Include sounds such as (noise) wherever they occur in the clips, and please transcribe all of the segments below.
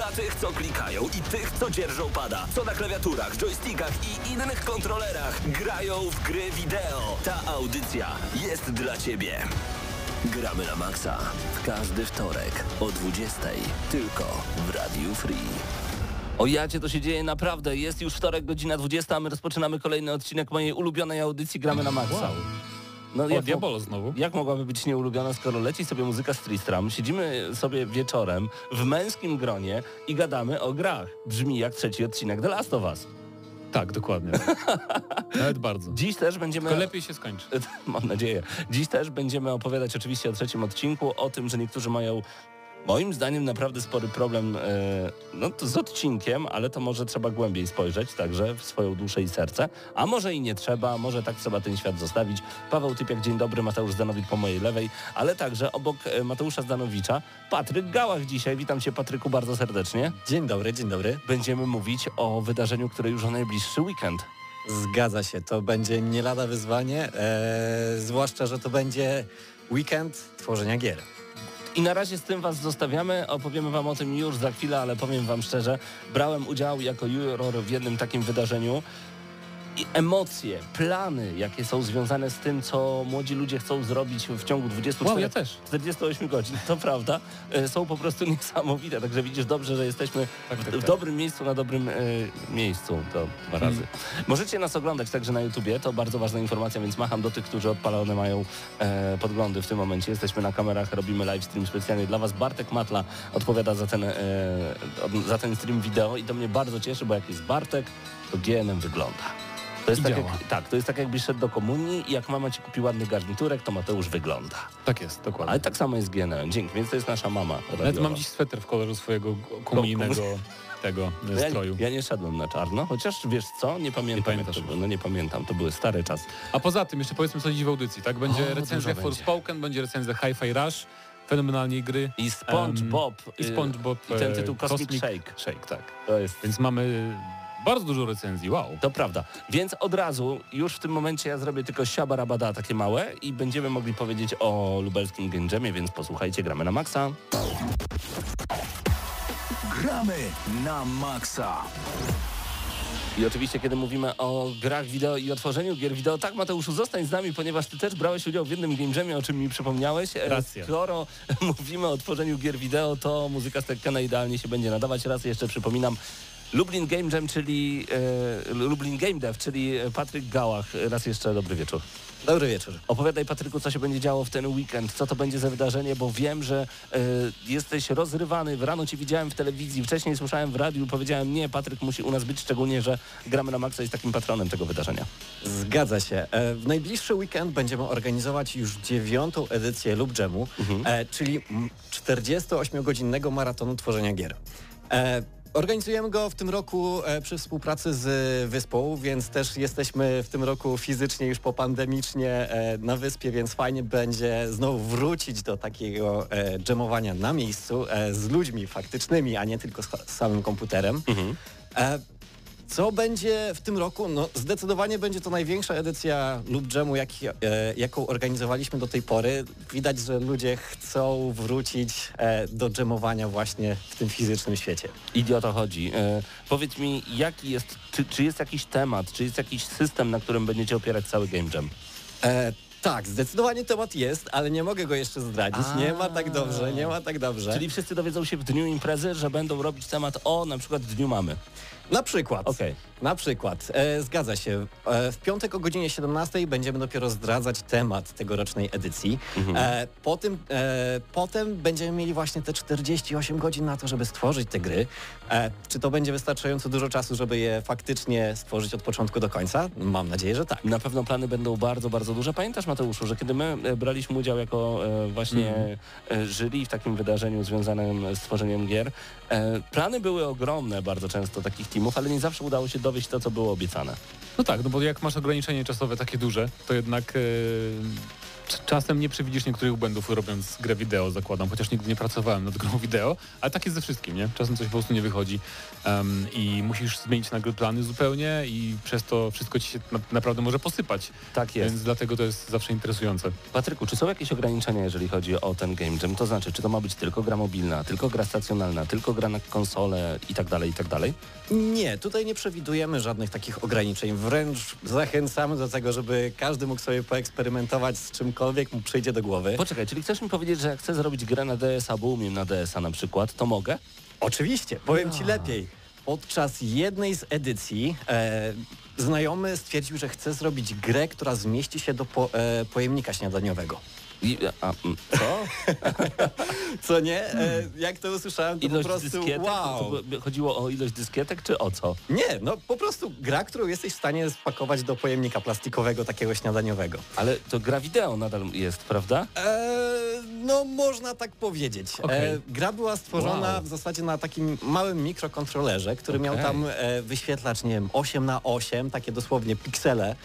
Dla tych, co klikają i tych, co dzierżą pada, co na klawiaturach, joystickach i innych kontrolerach grają w gry wideo. Ta audycja jest dla Ciebie. Gramy na maksa w każdy wtorek o 20.00 tylko w Radiu Free. O jacie to się dzieje naprawdę. Jest już wtorek, godzina 20, a my rozpoczynamy kolejny odcinek mojej ulubionej audycji Gramy na maksa. Wow. No, O, jak, Diabolo znowu. jak mogłaby być nieulubiona, skoro leci sobie muzyka z Tristram, siedzimy sobie wieczorem w męskim gronie i gadamy o grach. Brzmi jak trzeci odcinek The Last of Us. Tak, dokładnie. (laughs) Nawet bardzo. Dziś też będziemy... Tylko lepiej się skończy. (laughs) Mam nadzieję. Dziś też będziemy opowiadać oczywiście o trzecim odcinku, o tym, że niektórzy mają moim zdaniem naprawdę spory problem e, no, to z odcinkiem, ale to może trzeba głębiej spojrzeć także w swoją duszę i serce, a może i nie trzeba, może tak trzeba ten świat zostawić. Paweł Typiak, dzień dobry, Mateusz Zdanowicz po mojej lewej, ale także obok e, Mateusza Zdanowicza Patryk Gałach dzisiaj. Witam Cię Patryku bardzo serdecznie. Dzień dobry, dzień dobry. Będziemy mówić o wydarzeniu, które już o najbliższy weekend. Zgadza się, to będzie nie lada wyzwanie, e, zwłaszcza, że to będzie weekend tworzenia gier. I na razie z tym Was zostawiamy. Opowiemy Wam o tym już za chwilę, ale powiem Wam szczerze, brałem udział jako juror w jednym takim wydarzeniu emocje, plany, jakie są związane z tym, co młodzi ludzie chcą zrobić w ciągu 24 Wow, ja też. 48 godzin, to prawda, e, są po prostu (laughs) niesamowite. Także widzisz dobrze, że jesteśmy Tak, tak, w tak. dobrym miejscu, na dobrym e, miejscu. To dwa razy. Mm. Możecie nas oglądać także na YouTubie, to bardzo ważna informacja, więc macham do tych, którzy odpalone mają e, podglądy w tym momencie. Jesteśmy na kamerach, robimy live stream specjalnie dla Was. Bartek Matla odpowiada za ten, e, za ten stream wideo i to mnie bardzo cieszy, bo jak jest Bartek, to GNM wygląda. To jest I tak, działa. jak, tak, to jest tak jakbyś szedł do komunii i jak mama ci kupi ładny garniturek, to Mateusz wygląda. Tak jest, dokładnie. Ale tak samo jest GNM. Dzięki, więc to jest nasza mama. Nawet radiowa. mam dziś sweter w kolorze swojego komunijnego (laughs) tego e, ja, stroju. ja nie szedłem na czarno, chociaż wiesz co, nie pamiętam. Nie to było. No nie pamiętam, to były stare czasy. A poza tym jeszcze powiedzmy co dziś w audycji, tak? Będzie O, recenzja. Forspoken, będzie recenzja Hi-Fi Rush, fenomenalnej gry. I SpongeBob. I y, SpongeBob I ten e, tytuł Cosmic, Shake. Shake, tak. To jest... Więc mamy bardzo dużo recenzji, wow. To prawda. Więc od razu, już w tym momencie ja zrobię tylko siabarabada takie małe i będziemy mogli powiedzieć o lubelskim Game Jamie, więc posłuchajcie, gramy na maksa. Gramy na maksa. I oczywiście, kiedy mówimy o grach wideo i o tworzeniu gier wideo, tak Mateuszu, zostań z nami, ponieważ ty też brałeś udział w jednym Game Jamie, o czym mi przypomniałeś. E, Racja. Skoro (laughs) mówimy o tworzeniu gier wideo, to muzyka z Tekkena idealnie się będzie nadawać. Raz jeszcze przypominam, Lublin Game Jam, czyli e, Lublin Game Dev, czyli Patryk Gałach. Raz jeszcze dobry wieczór. Dobry wieczór. Opowiadaj Patryku, co się będzie działo w ten weekend, co to będzie za wydarzenie, bo wiem, że e, jesteś rozrywany. Rano cię widziałem w telewizji, wcześniej słyszałem w radiu, powiedziałem nie, Patryk musi u nas być, szczególnie, że gramy na Maxa jest takim patronem tego wydarzenia. Zgadza się. E, W najbliższy weekend będziemy organizować już dziewiątą edycję Lub Jamu, e, czyli mm, 48-godzinnego maratonu tworzenia gier. Organizujemy go w tym roku e, przy współpracy z Wyspą, więc też jesteśmy w tym roku fizycznie już popandemicznie e, na wyspie, więc fajnie będzie znowu wrócić do takiego e, dżemowania na miejscu z ludźmi faktycznymi, a nie tylko z, samym komputerem. E, co będzie w tym roku? No zdecydowanie będzie to największa edycja Lub Jamu, jaki, e, jaką organizowaliśmy do tej pory. Widać, że ludzie chcą wrócić e, do dżemowania właśnie w tym fizycznym świecie. Idzie o to chodzi. E, powiedz mi, jaki jest, czy, czy jest jakiś temat, czy jest jakiś system, na którym będziecie opierać cały Game Jam? E, tak, zdecydowanie temat jest, ale nie mogę go jeszcze zdradzić. A. Nie ma tak dobrze, nie ma tak dobrze. Czyli wszyscy dowiedzą się w dniu imprezy, że będą robić temat o na przykład Dniu Mamy. Na przykład. Okej. Na przykład, e, zgadza się. E, w piątek o godzinie 17 będziemy dopiero zdradzać temat tegorocznej edycji. E, po tym, e, potem będziemy mieli właśnie te 48 godzin na to, żeby stworzyć te gry. E, czy to będzie wystarczająco dużo czasu, żeby je faktycznie stworzyć od początku do końca? Mam nadzieję, że tak. Na pewno plany będą bardzo, bardzo duże. Pamiętasz Mateuszu, że kiedy my e, braliśmy udział jako właśnie e, jury w takim wydarzeniu związanym z tworzeniem gier, plany były ogromne bardzo często takich teamów ale nie zawsze udało się dowieść to, co było obiecane. No tak, no bo jak masz ograniczenie czasowe takie duże, to jednak e, czasem nie przewidzisz niektórych błędów robiąc grę wideo, zakładam, chociaż nigdy nie pracowałem nad grą wideo, ale tak jest ze wszystkim, nie? Czasem coś po prostu nie wychodzi em, i musisz zmienić nagle plany zupełnie i przez to wszystko ci się na, naprawdę może posypać, Tak jest. więc dlatego to jest zawsze interesujące. Patryku, czy są jakieś ograniczenia, jeżeli chodzi o ten game jam? To znaczy, czy to ma być tylko gra mobilna, tylko gra stacjonalna, tylko gra na konsolę i tak dalej, i tak dalej? Nie, tutaj nie przewidujemy żadnych takich ograniczeń. Wręcz zachęcamy do tego, żeby każdy mógł sobie poeksperymentować z czymkolwiek mu przyjdzie do głowy. Poczekaj, czyli chcesz mi powiedzieć, że jak chcę zrobić grę na DS-a, bo umiem na DS-a na przykład, to mogę? Oczywiście, powiem Ci lepiej. Podczas jednej z edycji e, znajomy stwierdził, że chce zrobić grę, która zmieści się do po, e, pojemnika śniadaniowego. I, a, mm, co? (laughs) Co nie? E, jak to usłyszałem, to Ilość po prostu dyskietek? wow. To by- chodziło o ilość dyskietek, czy o co? Nie, no po prostu gra, którą jesteś w stanie spakować do pojemnika plastikowego, takiego śniadaniowego. Ale to gra wideo nadal jest, prawda? E, no można tak powiedzieć. Okej. E, gra była stworzona Wow. w zasadzie na takim małym mikrokontrolerze, który miał Okej. tam e, wyświetlacz, nie wiem, 8 na 8 takie dosłownie piksele.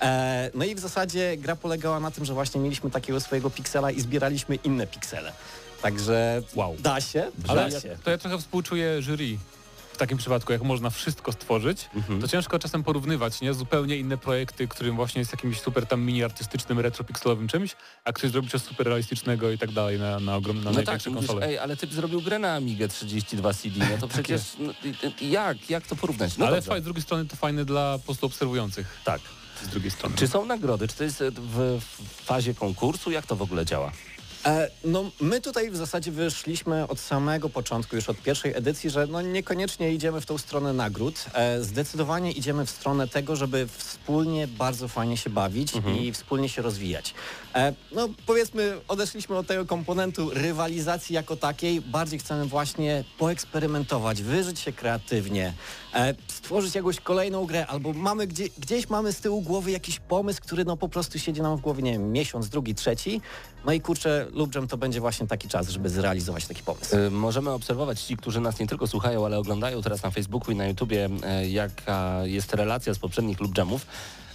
E, no i w zasadzie gra polegała na tym, że właśnie mieliśmy takiego swojego piksela i zbieraliśmy inne piksele. Także Wow. da się, Ale da ja, się. to ja trochę współczuję jury w takim przypadku, jak można wszystko stworzyć, Mhm. to ciężko czasem porównywać, nie? Zupełnie inne projekty, którym właśnie jest jakimś super tam mini artystycznym, retropixelowym czymś, a ktoś zrobi coś super realistycznego i tak dalej na, na, ogrom, na No tak, mówisz, konsole. ej, ale ty zrobił grę na Amigę 32 CD, (laughs) no to przecież no, jak, jak to porównać? No ale dobrze. z drugiej strony to fajne dla po prostu obserwujących. Tak. Z drugiej strony. Czy są nagrody? Czy to jest e, w, fazie konkursu? Jak to w ogóle działa? E, no my tutaj w zasadzie wyszliśmy od samego początku, już od pierwszej edycji, że no niekoniecznie idziemy w tą stronę nagród. E, zdecydowanie idziemy w stronę tego, żeby wspólnie bardzo fajnie się bawić i wspólnie się rozwijać. No powiedzmy, odeszliśmy od tego komponentu rywalizacji jako takiej. Bardziej chcemy właśnie poeksperymentować, wyżyć się kreatywnie, stworzyć jakąś kolejną grę, albo mamy gdzie, gdzieś mamy z tyłu głowy jakiś pomysł, który no po prostu siedzi nam w głowie, nie wiem, miesiąc, drugi, trzeci. No i kurczę, Lubdżem to będzie właśnie taki czas, żeby zrealizować taki pomysł. Y, Możemy obserwować ci, którzy nas nie tylko słuchają, ale oglądają teraz na Facebooku i na YouTubie, e, jaka jest relacja z poprzednich lub dżemów. E,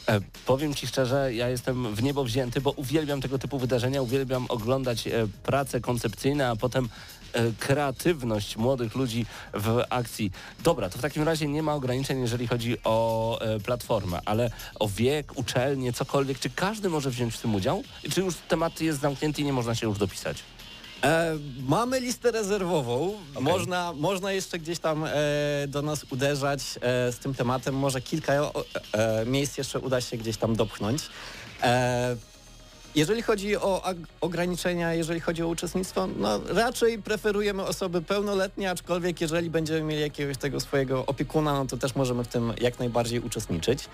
Powiem Ci szczerze, ja jestem w niebo wzięty, bo uwielbiam tego typu wydarzenia, uwielbiam oglądać e, prace koncepcyjne, a potem e, kreatywność młodych ludzi w akcji. Dobra, to w takim razie nie ma ograniczeń, jeżeli chodzi o e, platformę, ale o wiek, uczelnię, cokolwiek. Czy każdy może wziąć w tym udział? Czy już temat jest zamknięty i nie można się już dopisać? E, mamy listę rezerwową. Można, można jeszcze gdzieś tam e, do nas uderzać e, z tym tematem. Może kilka o, e, miejsc jeszcze uda się gdzieś tam dopchnąć. E, jeżeli chodzi o ograniczenia, jeżeli chodzi o uczestnictwo, no raczej preferujemy osoby pełnoletnie, aczkolwiek jeżeli będziemy mieli jakiegoś tego swojego opiekuna, no to też możemy w tym jak najbardziej uczestniczyć.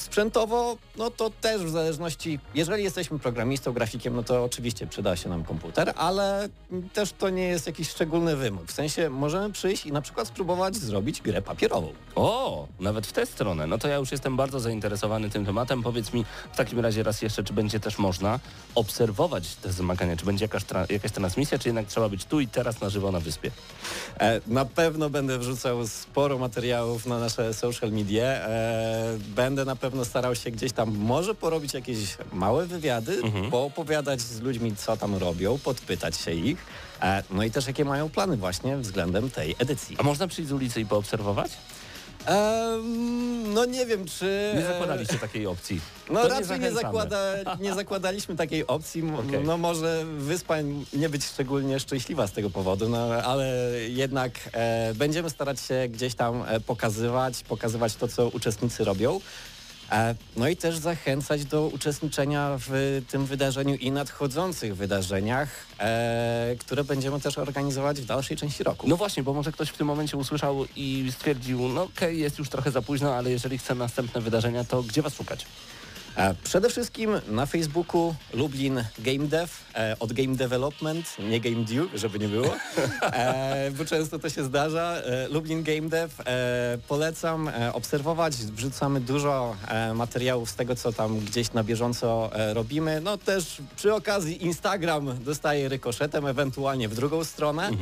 Sprzętowo, no to też w zależności, jeżeli jesteśmy programistą, grafikiem, no to oczywiście przyda się nam komputer, ale też to nie jest jakiś szczególny wymóg. W sensie możemy przyjść i na przykład spróbować zrobić grę papierową. O, nawet w tę stronę. No to ja już jestem bardzo zainteresowany tym tematem. Powiedz mi w takim razie raz jeszcze, czy będzie też można obserwować te zmagania? Czy będzie jakaś, tra- jakaś transmisja, czy jednak trzeba być tu i teraz na żywo na wyspie? E, na pewno będę wrzucał sporo materiałów na nasze social media. E, będę na pewno starał się gdzieś tam może porobić jakieś małe wywiady, poopowiadać z ludźmi, co tam robią, podpytać się ich. E, no i też jakie mają plany właśnie względem tej edycji. A można przyjść z ulicy i poobserwować? Em, no nie wiem, czy... Nie e, zakładaliście takiej opcji. No To raczej nie, zachęcamy. zakłada, nie zakładaliśmy takiej opcji. Okej. No może wyspa nie być szczególnie szczęśliwa z tego powodu, no ale jednak e, będziemy starać się gdzieś tam e, pokazywać, pokazywać to, co uczestnicy robią. E, no i też zachęcać do uczestniczenia w tym wydarzeniu i nadchodzących wydarzeniach, e, które będziemy też organizować w dalszej części roku. No właśnie, bo może ktoś w tym momencie usłyszał i stwierdził, no okej, jest już trochę za późno, ale jeżeli chce następne wydarzenia, to gdzie was szukać? Przede wszystkim na Facebooku Lublin Game Dev, e, od Game Development, nie Game Dew, żeby nie było, (laughs) e, bo często to się zdarza. E, Lublin Game Dev polecam obserwować, wrzucamy dużo materiałów z tego, co tam gdzieś na bieżąco robimy. No też przy okazji Instagram dostaje rykoszetem, ewentualnie w drugą stronę. E,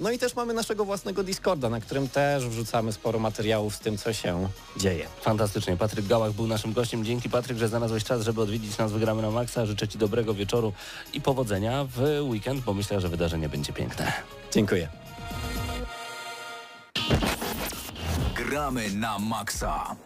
no i też mamy naszego własnego Discorda, na którym też wrzucamy sporo materiałów z tym, co się dzieje. Fantastycznie. Patryk Gałach był naszym gościem. Dzięki Patryk, że znalazłeś czas, żeby odwiedzić nas Wygramy na Maxa. Życzę Ci dobrego wieczoru i powodzenia w weekend, bo myślę, że wydarzenie będzie piękne. Dziękuję. Gramy na maksa.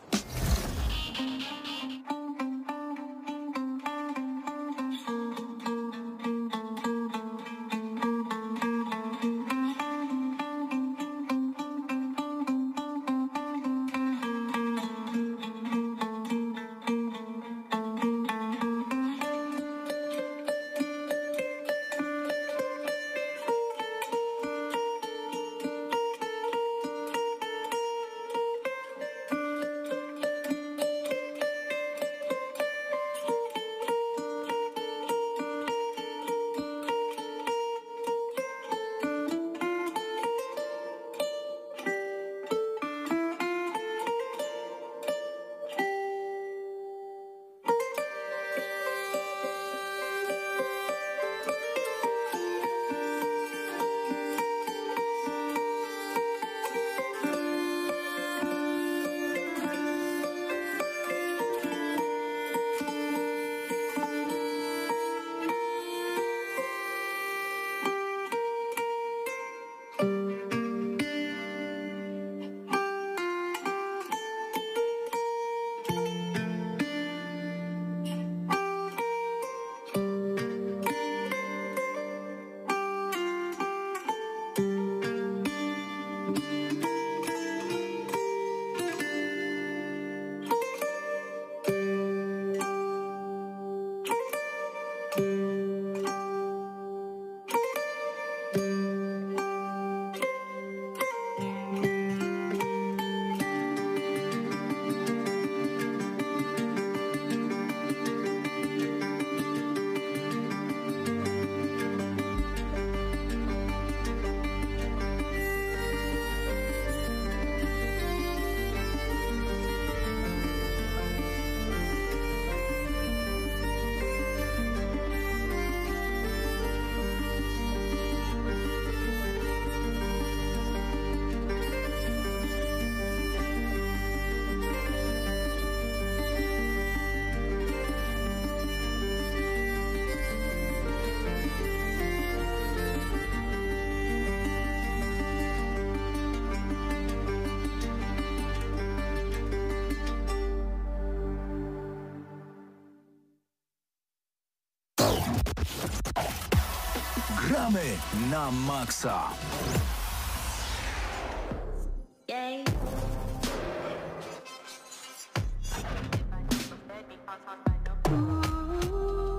Na maksa.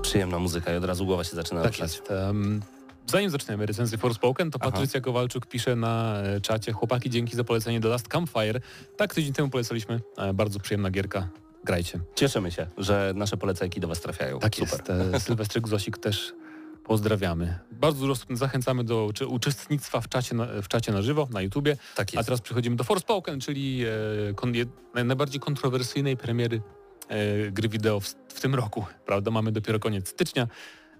Przyjemna muzyka i od razu głowa się zaczyna Tak ruszać. jest. Um, zanim zaczniemy recenzję Forspoken, to Aha. Patrycja Kowalczuk pisze na e, czacie Chłopaki, dzięki za polecenie The Last Campfire. Tak tydzień temu polecaliśmy. E, bardzo przyjemna gierka. Grajcie. Cieszymy się, że nasze polecajki do Was trafiają. Tak Super. jest. E, Sylwestry Gzosik też pozdrawiamy. Bardzo dużo zachęcamy do czy, uczestnictwa w czacie, na, w czacie na żywo, na YouTubie. Tak A jest. teraz przechodzimy do Forspoken, czyli e, kon, jed, naj- najbardziej kontrowersyjnej premiery e, gry wideo w, w tym roku. Prawda? Mamy dopiero koniec stycznia,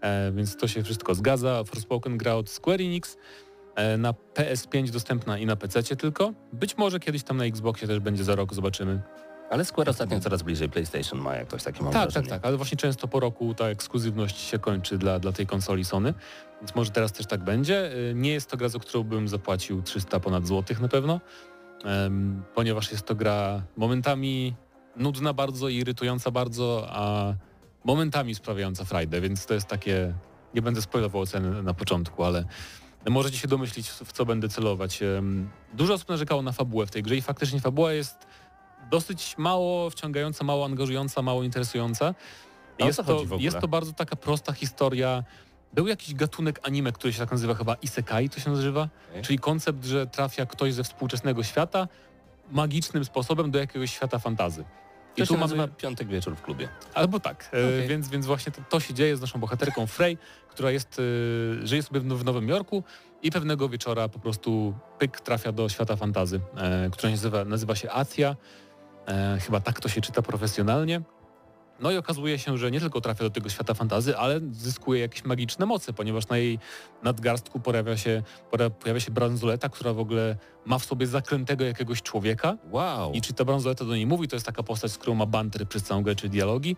e, więc to się wszystko zgadza. Forspoken gra od Square Enix. e, Na PS5 dostępna i na PC tylko. Być może kiedyś tam na Xboxie też będzie za rok, zobaczymy. Ale Square ostatnio coraz bliżej PlayStation ma, jak ktoś taki mam Tak, tak, wrażenie. tak, ale właśnie często po roku ta ekskluzywność się kończy dla, dla tej konsoli Sony, więc może teraz też tak będzie. Y, Nie jest to gra, za którą bym zapłacił 300 ponad złotych na pewno, ponieważ jest to gra momentami nudna bardzo i irytująca bardzo, a momentami sprawiająca frajdę, więc to jest takie, nie będę spoilował oceny na początku, ale możecie się domyślić, w co będę celować. Dużo osób narzekało na fabułę w tej grze i faktycznie fabuła jest dosyć mało wciągająca, mało angażująca, mało interesująca. Jest to, jest to bardzo taka prosta historia. Był jakiś gatunek anime, który się tak nazywa chyba isekai, to się nazywa, Okej. czyli koncept, że trafia ktoś ze współczesnego świata magicznym sposobem do jakiegoś świata fantazy. To I się tu nazywa mamy piątek wieczór w klubie. Albo tak. E, Okej. Więc, więc właśnie to, to się dzieje z naszą bohaterką Frey, która jest, e, żyje sobie w, w Nowym Jorku i pewnego wieczora po prostu pyk trafia do świata fantazy, e, który nazywa, nazywa się Athia. E, chyba tak to się czyta profesjonalnie. No i okazuje się, że nie tylko trafia do tego świata fantazy, ale zyskuje jakieś magiczne moce, ponieważ na jej nadgarstku pojawia się, pojawia się bransoleta, która w ogóle ma w sobie zaklętego jakiegoś człowieka, Wow. i czy ta bransoleta do niej mówi, to jest taka postać, z którą ma banter przez całą grę, czy dialogi.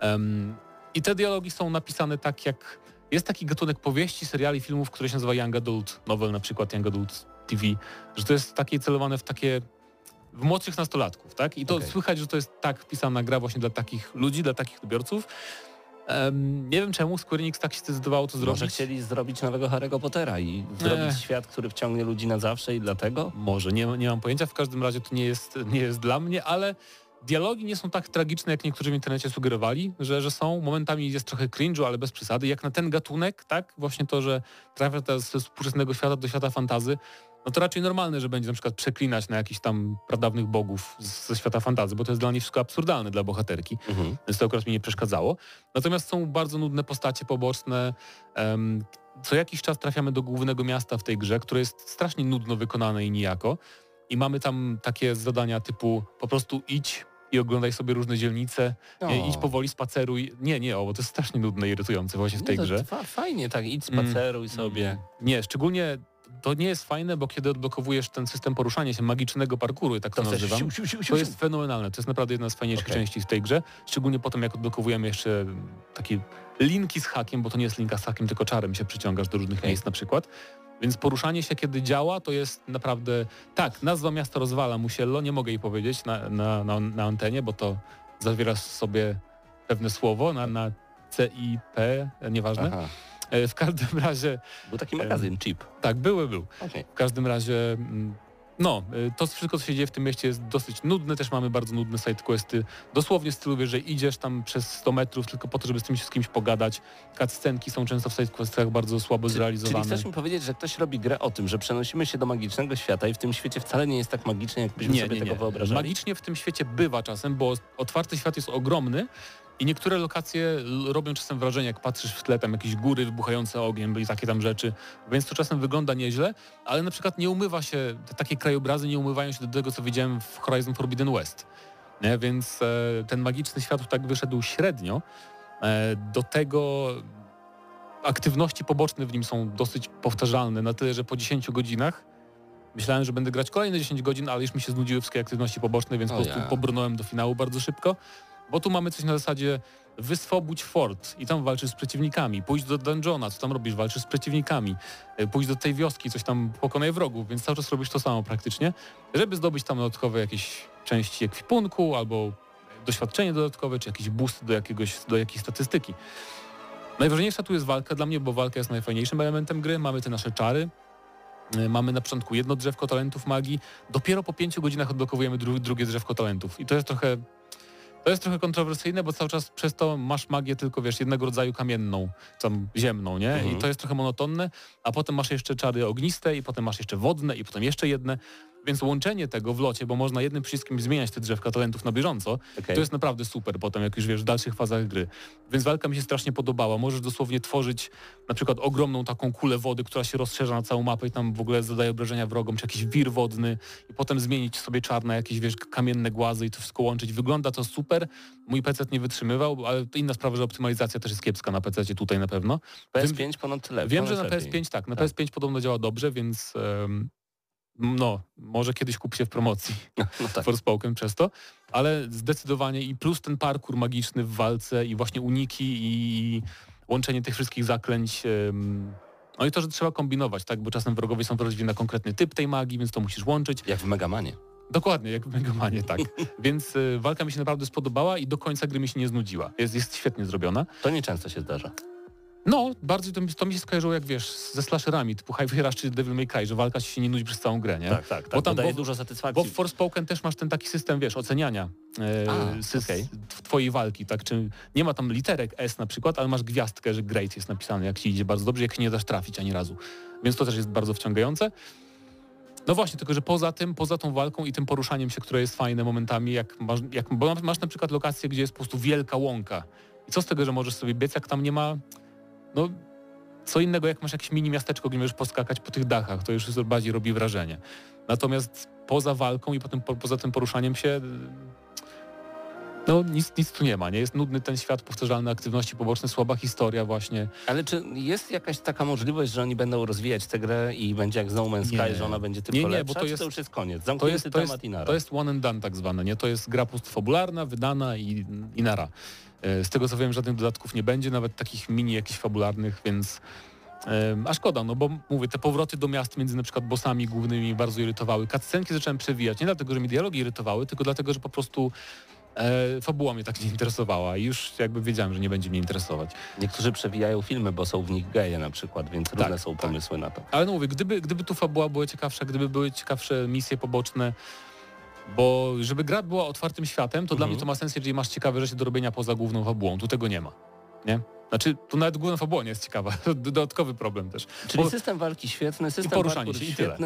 Em, I te dialogi są napisane tak jak... Jest taki gatunek powieści, seriali, filmów, który się nazywa Young Adult Novel, na przykład Young Adult TV, że to jest takie celowane w takie w młodszych nastolatków, tak? I to Okej. słychać, że to jest tak pisana gra właśnie dla takich ludzi, dla takich odbiorców. Em, nie wiem czemu Square Enix tak się zdecydowało to zrobić. Może chcieli zrobić nowego Harry'ego Pottera i zrobić Ech. świat, który wciągnie ludzi na zawsze i dlatego? Może, nie, nie mam pojęcia, w każdym razie to nie jest, nie jest dla mnie, ale dialogi nie są tak tragiczne, jak niektórzy w internecie sugerowali, że, że są. Momentami jest trochę cringe'u, ale bez przesady. Jak na ten gatunek, tak, właśnie to, że trafia teraz ze współczesnego świata do świata fantazy, no to raczej normalne, że będzie na przykład przeklinać na jakichś tam pradawnych bogów ze świata fantazy, bo to jest dla niej wszystko absurdalne dla bohaterki Mhm. więc to akurat mi nie przeszkadzało. Natomiast są bardzo nudne postacie poboczne. em, co jakiś czas trafiamy do głównego miasta w tej grze, które jest strasznie nudno wykonane i nijako. I mamy tam takie zadania typu po prostu idź i oglądaj sobie różne dzielnice, nie, idź powoli, spaceruj. Nie, nie, o, bo to jest strasznie nudne i irytujące właśnie w tej to grze. fa- Fajnie, tak, idź Mm. spaceruj sobie. Nie, szczególnie to nie jest fajne, bo kiedy odblokowujesz ten system poruszania się, magicznego parkouru, tak to, To nazywam, siu, siu, siu, to jest fenomenalne. To jest naprawdę jedna z fajniejszych Okej. części w tej grze. Szczególnie potem, jak odblokowujemy jeszcze takie linki z hakiem, bo to nie jest linka z hakiem, tylko czarem się przyciągasz do różnych Okej. miejsc na przykład. Więc poruszanie się, kiedy działa, to jest naprawdę... Tak, nazwa miasta rozwala Musiello, nie mogę jej powiedzieć na, na, na, na antenie, bo to zawiera sobie pewne słowo na, na CIP, nieważne. Aha. E, W każdym razie, Był taki magazyn, Chip. tak, były, był. Okej. W każdym razie, mm, no, y, to wszystko, co się dzieje w tym mieście jest dosyć nudne, też mamy bardzo nudne sidequesty, dosłownie w stylu, że idziesz tam przez 100 metrów tylko po to, żeby z kimś, z kimś pogadać. Cutscenki są często w sidequestach bardzo słabo Czyli zrealizowane. chcesz mi powiedzieć, że ktoś robi grę o tym, że przenosimy się do magicznego świata i w tym świecie wcale nie jest tak magicznie, jakbyśmy sobie tego wyobrażali? Magicznie w tym świecie bywa czasem, bo otwarty świat jest ogromny i niektóre lokacje robią czasem wrażenie, jak patrzysz w tle, tam jakieś góry wybuchające ogniem i takie tam rzeczy, więc to czasem wygląda nieźle, ale na przykład nie umywa się, te takie krajobrazy nie umywają się do tego, co widziałem w Horizon Forbidden West. Nie? Więc e, ten magiczny świat tak wyszedł średnio. E, do tego aktywności poboczne w nim są dosyć powtarzalne, na tyle, że po 10 godzinach Myślałem, że będę grać kolejne 10 godzin, ale już mi się znudziły wszystkie aktywności poboczne, więc O po prostu ja. pobrnąłem do finału bardzo szybko. Bo tu mamy coś na zasadzie wyswobódź fort i tam walczysz z przeciwnikami, pójdź do dungeona, co tam robisz, walczysz z przeciwnikami, y, pójdź do tej wioski, coś tam pokonaj wrogów, więc cały czas robisz to samo praktycznie, żeby zdobyć tam dodatkowe jakieś części ekwipunku albo doświadczenie dodatkowe, czy jakiś boost do, jakiegoś, do jakiejś statystyki. Najważniejsza tu jest walka dla mnie, bo walka jest najfajniejszym elementem gry. Mamy te nasze czary, Y, Mamy na początku jedno drzewko talentów magii, dopiero po pięciu godzinach odblokowujemy dru drugie drzewko talentów. I to jest trochę to jest trochę kontrowersyjne, bo cały czas przez to masz magię tylko, wiesz, jednego rodzaju kamienną, tam ziemną, nie? Mhm. I to jest trochę monotonne, a potem masz jeszcze czary ogniste i potem masz jeszcze wodne i potem jeszcze jedne. Więc łączenie tego w locie, bo można jednym przyciskiem zmieniać te drzewka talentów na bieżąco, Okej. to jest naprawdę super potem, jak już wiesz, w dalszych fazach gry. Więc walka mi się strasznie podobała. Możesz dosłownie tworzyć na przykład ogromną taką kulę wody, która się rozszerza na całą mapę i tam w ogóle zadaje obrażenia wrogom, czy jakiś wir wodny i potem zmienić sobie czarne jakieś, wiesz, kamienne głazy i to wszystko łączyć. Wygląda to super. Mój PC nie wytrzymywał, ale to inna sprawa, że optymalizacja też jest kiepska na PC tutaj na pewno. PS5 ponad tyle. Wiem, że ponad na lepiej. PS5 tak, na Tak. PS5 podobno działa dobrze, więc em, no, może kiedyś kup się w promocji. (laughs) No tak. Forspoken przez to, ale zdecydowanie i plus ten parkour magiczny w walce i właśnie uniki i łączenie tych wszystkich zaklęć. No i to, że trzeba kombinować, tak, bo czasem wrogowie są wrażliwi na konkretny typ tej magii, więc to musisz łączyć. Jak w Megamanie. Dokładnie, jak w Megamanie, tak. (laughs) więc y, walka mi się naprawdę spodobała i do końca gry mi się nie znudziła. Jest, jest świetnie zrobiona. To nieczęsto się zdarza. No, bardziej to, mi- to mi się skojarzyło jak wiesz, ze slasherami typu Highway Rush czy Devil May Cry, że walka ci się nie nudzi przez całą grę, nie? Tak, tak, tak. Bo tam- daje bo- dużo Bo satysfakcji. w Forspoken też masz ten taki system, wiesz, oceniania e, A, okej. tw- twojej walki, tak? Czy nie ma tam literek S na przykład, ale masz gwiazdkę, że great jest napisane, jak ci idzie bardzo dobrze, jak nie dasz trafić ani razu. Więc to też jest bardzo wciągające. No właśnie, tylko że poza tym, poza tą walką i tym poruszaniem się, które jest fajne momentami, jak masz, jak, bo masz na przykład lokację, gdzie jest po prostu wielka łąka. I co z tego, że możesz sobie biec, jak tam nie ma, no co innego, jak masz jakieś mini miasteczko, gdzie możesz poskakać po tych dachach, to już bardziej robi wrażenie. Natomiast poza walką i potem po, poza tym poruszaniem się, no nic, nic tu nie ma, nie? Jest nudny ten świat, powtarzalne aktywności poboczne, słaba historia właśnie. Ale czy jest jakaś taka możliwość, że oni będą rozwijać tę grę i będzie jak z No Man's Sky, że ona będzie tylko Nie, nie, lepsza, bo to jest- to już jest koniec? To Zamknięty jest, to, temat jest, i nara. to jest one and done tak zwane, nie? To jest gra po fabularna, wydana i, i nara. E, Z tego co wiem, żadnych dodatków nie będzie, nawet takich mini jakichś fabularnych, więc a szkoda, no bo mówię, te powroty do miast między na przykład bossami głównymi bardzo irytowały. Cutscenki zacząłem przewijać, nie dlatego, że mi dialogi irytowały, tylko dlatego, że po prostu e, fabuła mnie tak (laughs) nie interesowała i już jakby wiedziałem, że nie będzie mnie interesować. Niektórzy przewijają filmy, bo są w nich geje na przykład, więc różne są tak. pomysły na to. Ale no mówię, gdyby, gdyby tu fabuła była ciekawsza, gdyby były ciekawsze misje poboczne, bo żeby gra była otwartym światem, to dla Mhm. mnie to ma sens, jeżeli masz ciekawe rzeczy do robienia poza główną fabułą. Tu tego nie ma. Nie? Znaczy, tu nawet główna fabuła nie jest ciekawa. (laughs) Dodatkowy problem też. Czyli Bo- system walki świetny, system poruszanie parkour się i tyle.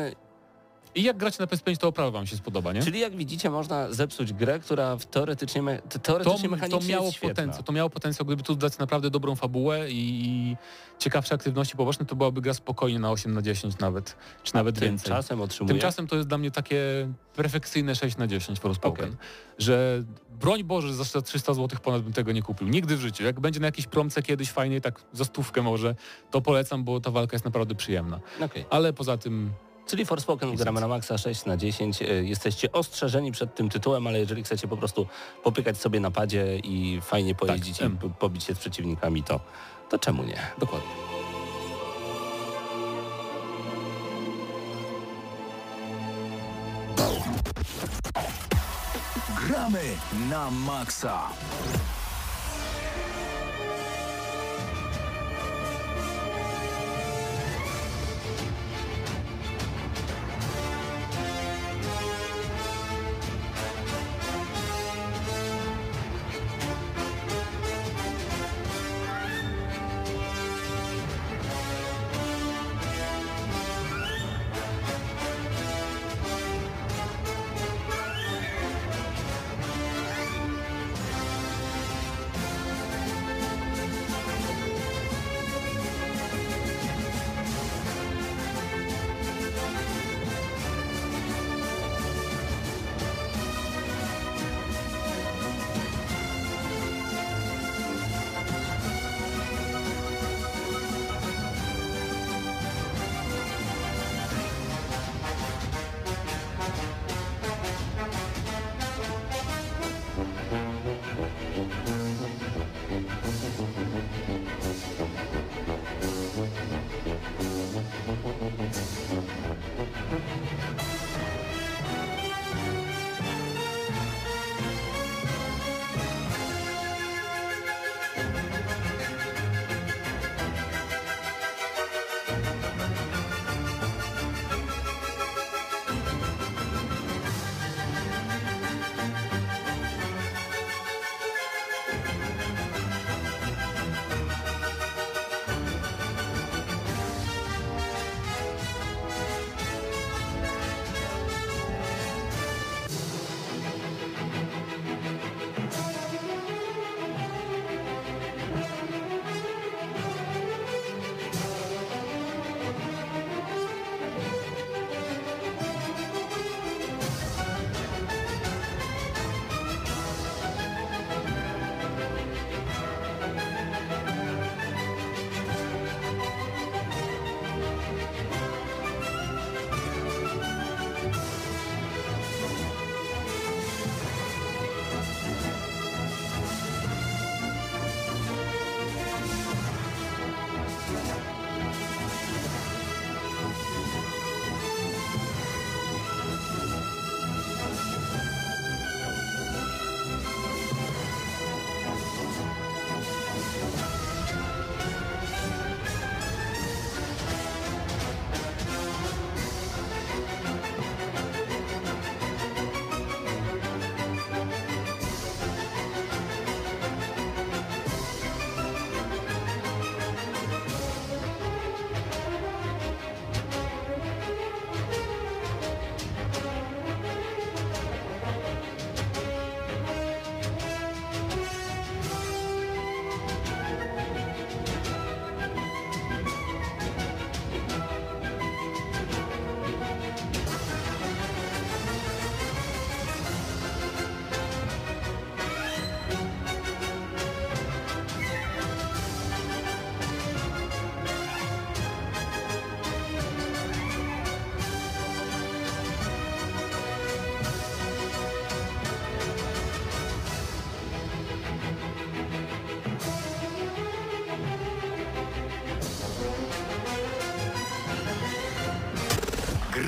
I jak gracie na PS5, to oprawa wam się spodoba, nie? Czyli jak widzicie, można zepsuć grę, która w teoretycznie, me, To, teoretycznie to mechanicznie miało jest świetna. potencjał, to miało potencjał, gdyby tu dać naprawdę dobrą fabułę i, ciekawsze aktywności poboczne, to byłaby gra spokojnie na 8 na 10 nawet, czy nawet więcej. Tymczasem otrzymuje... Tymczasem to jest dla mnie takie perfekcyjne 6 na 10 Forspoken. Okej. Że broń Boże, za 300 zł ponad bym tego nie kupił. Nigdy w życiu. Jak będzie na jakiejś promce kiedyś fajniej, tak za stówkę może, to polecam, bo ta walka jest naprawdę przyjemna. Okej. Ale poza tym Czyli Forspoken gramy na maksa 6 na 10. E, Jesteście ostrzeżeni przed tym tytułem, ale jeżeli chcecie po prostu popykać sobie na padzie i fajnie pojeździć em. i po- pobić się z przeciwnikami, to, to czemu nie? dokładnie. Gramy na maksa.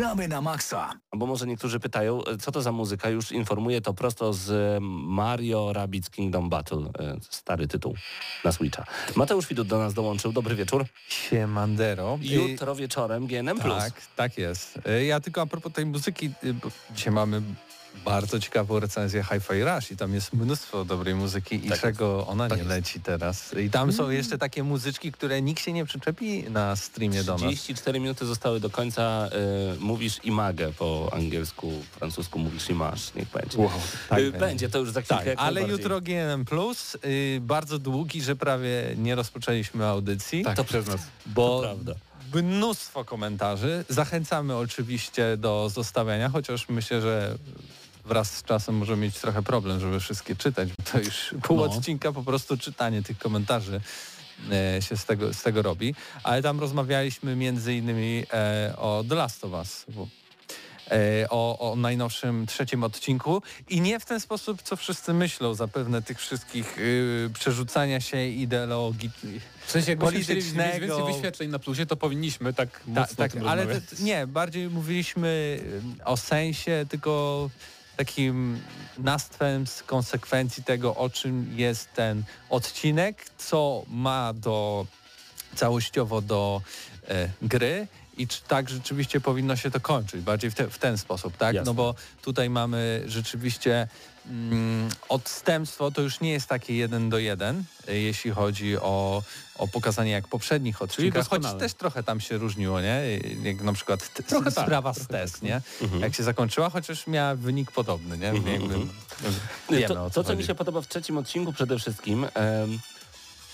Gramy na maksa. Bo może niektórzy pytają, e, co to za muzyka? Już informuję to prosto z e, Mario Rabbids Kingdom Battle. e, Stary tytuł na Switcha. Mateusz Widut do nas dołączył. Dobry wieczór. Siemandero. Jutro wieczorem GNM+. Tak, tak jest. Ja tylko a propos tej muzyki, bo dzisiaj mamy bardzo ciekawą recenzję Hi-Fi Rush i tam jest mnóstwo dobrej muzyki i Tak czego ona Tak nie jest. leci teraz. I tam są jeszcze takie muzyczki, które nikt się nie przyczepi na streamie do nas. 34 minuty zostały do końca. e, mówisz imagę po angielsku, francusku mówisz image, niech będzie. Wow, tak E, będzie. będzie, to już za chwilkę. Tak, ale jutro GNM Plus, y, bardzo długi, że prawie nie rozpoczęliśmy audycji, Tak, To przez nas. bo to prawda. mnóstwo komentarzy. Zachęcamy oczywiście do zostawiania, chociaż myślę, że wraz z czasem możemy mieć trochę problem, żeby wszystkie czytać. bo To już pół No. odcinka po prostu czytanie tych komentarzy e, się z tego, z tego robi. Ale tam rozmawialiśmy między innymi e, o The Last of Us. E, o, o najnowszym trzecim odcinku i nie w ten sposób, co wszyscy myślą, zapewne tych wszystkich y, przerzucania się ideologii, W sensie chcieli mieć Politycznego- więcej wyświetleń na plusie, to powinniśmy tak mocno tak, ale nie, bardziej mówiliśmy y, o sensie, tylko takim nastwem z konsekwencji tego, o czym jest ten odcinek, co ma do całościowo do e, gry i czy tak rzeczywiście powinno się to kończyć, bardziej w, te, w ten sposób, tak? Jasne. No bo tutaj mamy rzeczywiście odstępstwo, to już nie jest takie jeden do jeden, e, jeśli chodzi o, o pokazanie jak poprzednich odcinkach, choć też trochę tam się różniło, nie? Jak na przykład t- Trochę tak, sprawa z trochę test, tak, nie? Mhm. Jak się zakończyła, chociaż miała wynik podobny, nie? Mhm, Jakby, mhm. wiemy, to, o to, co co mi się podoba w trzecim odcinku przede wszystkim, em,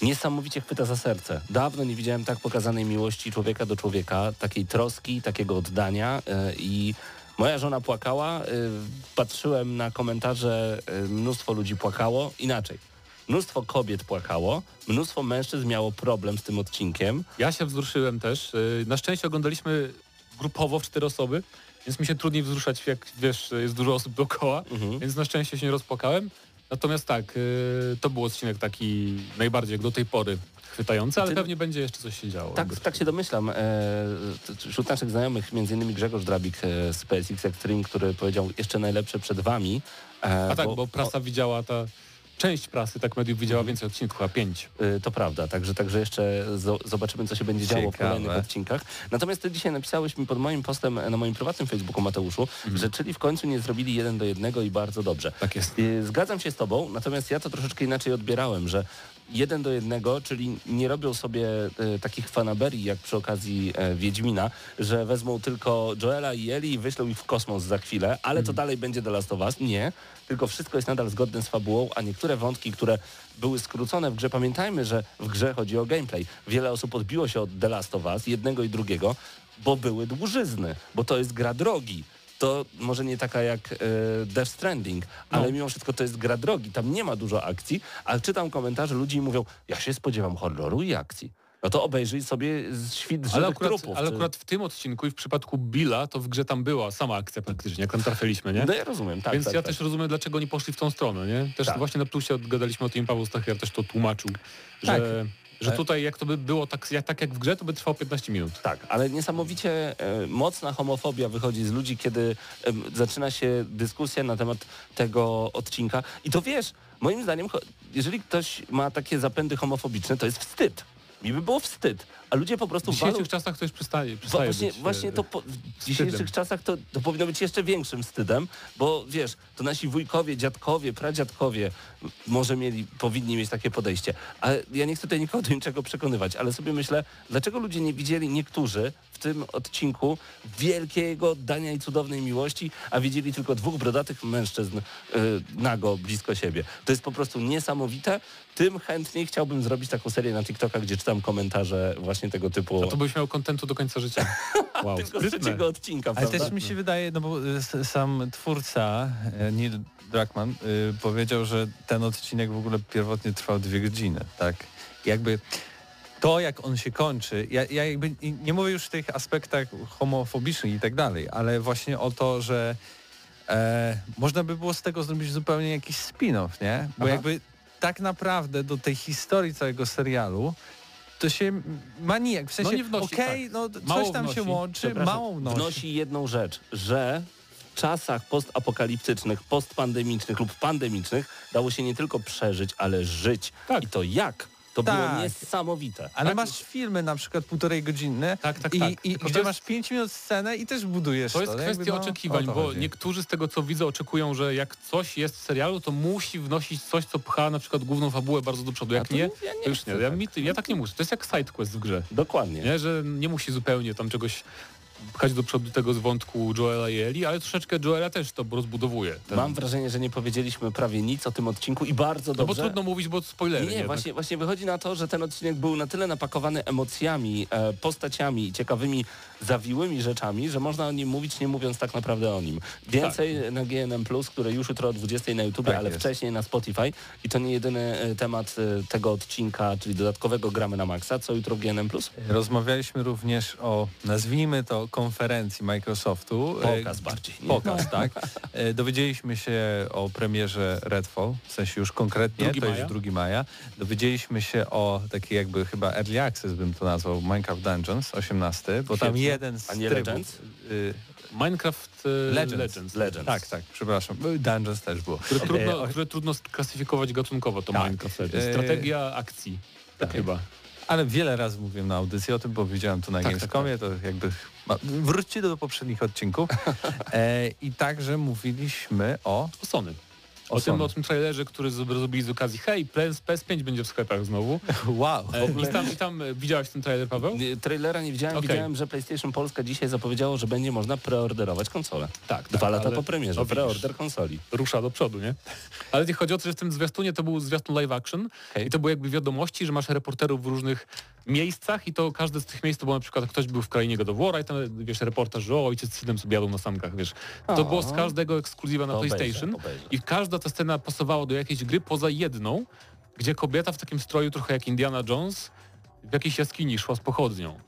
niesamowicie chwyta za serce. Dawno nie widziałem tak pokazanej miłości człowieka do człowieka, takiej troski, takiego oddania e, i moja żona płakała, e, patrzyłem na komentarze, e, mnóstwo ludzi płakało, inaczej. Mnóstwo kobiet płakało, mnóstwo mężczyzn miało problem z tym odcinkiem. Ja się wzruszyłem też. Y, Na szczęście oglądaliśmy grupowo w cztery osoby, więc mi się trudniej wzruszać, jak wiesz, jest dużo osób dookoła, Mhm. więc na szczęście się nie rozpłakałem. Natomiast tak, y, to był odcinek taki najbardziej jak do tej pory chwytający, ale Ty- pewnie będzie jeszcze coś się działo. Tak, tak się domyślam. E, wśród naszych znajomych, innymi Grzegorz Drabik e, z PSX Extreme, który powiedział jeszcze najlepsze przed wami. E, A tak, bo prasa widziała ta... Część prasy, tak mediów widziała Mhm. więcej odcinków, chyba pięć. To prawda, także, także jeszcze zo- zobaczymy, co się będzie działo w Ciekawe. kolejnych odcinkach. Natomiast ty dzisiaj napisałeś mi pod moim postem na moim prywatnym Facebooku, Mateuszu, że czyli w końcu nie zrobili jeden do jednego i bardzo dobrze. Tak jest. Zgadzam się z tobą, natomiast ja to troszeczkę inaczej odbierałem, że jeden do jednego, czyli nie robią sobie e, takich fanaberii jak przy okazji e, Wiedźmina, że wezmą tylko Joela i Eli i wyślą ich w kosmos za chwilę, ale to dalej będzie The Last of Us. Nie, tylko wszystko jest nadal zgodne z fabułą, a niektóre wątki, które były skrócone w grze, pamiętajmy, że w grze chodzi o gameplay. Wiele osób odbiło się od The Last of Us, jednego i drugiego, bo były dłużyzny, bo to jest gra drogi. To może nie taka jak e, Death Stranding, ale mimo wszystko to jest gra drogi. Tam nie ma dużo akcji, ale czytam komentarze ludzi i mówią, ja się spodziewam horroru i akcji. No to obejrzyj sobie świt Ale żywych akurat, trupów. ale czy- akurat w tym odcinku i w przypadku Billa, to w grze tam była sama akcja praktycznie, jak tam trafiliśmy, nie? No ja rozumiem, tak. Więc tak, ja tak. też rozumiem, dlaczego nie poszli w tą stronę, nie? Też Tak. właśnie na plusie odgadaliśmy o tym, Paweł Stachier też to tłumaczył, Tak. że, że Ale- tutaj jak to by było tak jak, tak jak w grze, to by trwało 15 minut. Tak, ale niesamowicie e, mocna homofobia wychodzi z ludzi, kiedy em, zaczyna się dyskusja na temat tego odcinka. I to wiesz, moim zdaniem, jeżeli ktoś ma takie zapędy homofobiczne, to jest wstyd. Mi by było wstyd. A ludzie po prostu W walą... dzisiejszych czasach to już przestaje, przestaje Właśnie, być, e, właśnie to po, w dzisiejszych czasach to, to powinno być jeszcze większym wstydem, bo wiesz, to nasi wujkowie, dziadkowie, pradziadkowie może mieli, powinni mieć takie podejście. Ale ja nie chcę tutaj nikogo do niczego przekonywać, ale sobie myślę, dlaczego ludzie nie widzieli niektórzy w tym odcinku wielkiego oddania i cudownej miłości, a widzieli tylko dwóch brodatych mężczyzn y, nago blisko siebie. To jest po prostu niesamowite. Tym chętniej chciałbym zrobić taką serię na TikToka, gdzie czytam komentarze właśnie tego typu. A to byś miał kontentu do końca życia. (laughs) Wow, tylko z trzeciego odcinka, Ale prawda? też mi się wydaje, no bo y, sam twórca e, Neil Druckmann y, powiedział, że ten odcinek w ogóle pierwotnie trwał dwie godziny, tak? Jakby to, jak on się kończy, ja, ja jakby nie mówię już w tych aspektach homofobicznych i tak dalej, ale właśnie o to, że e, można by było z tego zrobić zupełnie jakiś spin-off, nie? Bo Aha. jakby tak naprawdę do tej historii całego serialu to się ma nijak. W sensie, No nie wnosi, okej, tak. no Mało coś tam się wnosi. łączy, Przepraszam, mało wnosi. wnosi jedną rzecz, że w czasach postapokaliptycznych, postpandemicznych lub pandemicznych dało się nie tylko przeżyć, ale żyć. Tak. I to jak? To Tak. było niesamowite. Ale Tak. masz filmy na przykład półtorej godzinne Tak, tak, i, tak. i gdzie jest- masz 5 minut scenę i też budujesz to. To jest jakby, kwestia no, oczekiwań, bo chodzi. niektórzy z tego co widzę oczekują, że jak coś jest w serialu, to musi wnosić coś, co pcha na przykład główną fabułę bardzo do przodu. Jak to nie, ja nie to już nie. Ja, tak. mi, ja tak nie muszę. To jest jak sidequest w grze. Dokładnie. Nie, że nie musi zupełnie tam czegoś pchać do przodu tego z wątku Joela i Eli, ale troszeczkę Joela też to rozbudowuje. Ten, Mam wrażenie, że nie powiedzieliśmy prawie nic o tym odcinku i bardzo no bo dobrze. trudno mówić, bo spoilery. Nie, nie, właśnie, właśnie wychodzi na to, że ten odcinek był na tyle napakowany emocjami, e, postaciami, ciekawymi, zawiłymi rzeczami, że można o nim mówić, nie mówiąc tak naprawdę o nim. Więcej na GNM+, które już jutro o 20 na YouTube, Tak ale jest. wcześniej na Spotify. I to nie jedyny e, temat e, tego odcinka, czyli dodatkowego gramy na maksa. Co jutro w GNM+. Rozmawialiśmy również o, nazwijmy to, konferencji Microsoftu. E, Pokaz bardziej. nie? Pokaz, tak. (laughs) E, Dowiedzieliśmy się o premierze Redfall, w sensie już konkretnie, 2 to maja. jest 2 maja. Dowiedzieliśmy się o taki jakby chyba early access bym to nazwał, Minecraft Dungeons 18, bo tam Świetnie. jeden z A nie trybów... Legends? y, Minecraft e, Legends. Legends. Legends. Tak, tak, przepraszam. Dungeons też było. Które E, trudno, o- które trudno sklasyfikować gatunkowo, to Tak. Minecraft Legends. E, Strategia akcji. Tak chyba. Ale wiele razy mówiłem na audycji o tym, bo widziałem to na Tak, Gamescomie, to jakby wróćcie do poprzednich odcinków. (laughs) E, I także mówiliśmy o... O Sony. O, O tym, o tym trailerze, który zrobili z okazji hej, PS, PS5 będzie w sklepach znowu. (laughs) Wow! E, I tam, i tam e, widziałeś ten trailer, Paweł? Trailera nie widziałem, Okej. widziałem, że PlayStation Polska dzisiaj zapowiedziało, że będzie można preorderować konsolę. Tak, Dwa tak, lata po premierze, no preorder konsoli. rusza do przodu, nie? Ale nie chodzi o to, że w tym zwiastunie to był zwiastun live action Okej. i to były jakby wiadomości, że masz reporterów w różnych miejscach i to każde z tych miejsc to było na przykład ktoś był w krainie God of War i tam wiesz reportaż, że o ojciec z synem sobie jadą na sankach, wiesz. To O. było z każdego ekskluzywa na To obejrzę, PlayStation obejrzę. i każda ta scena pasowała do jakiejś gry poza jedną, gdzie kobieta w takim stroju trochę jak Indiana Jones w jakiejś jaskini szła z pochodnią.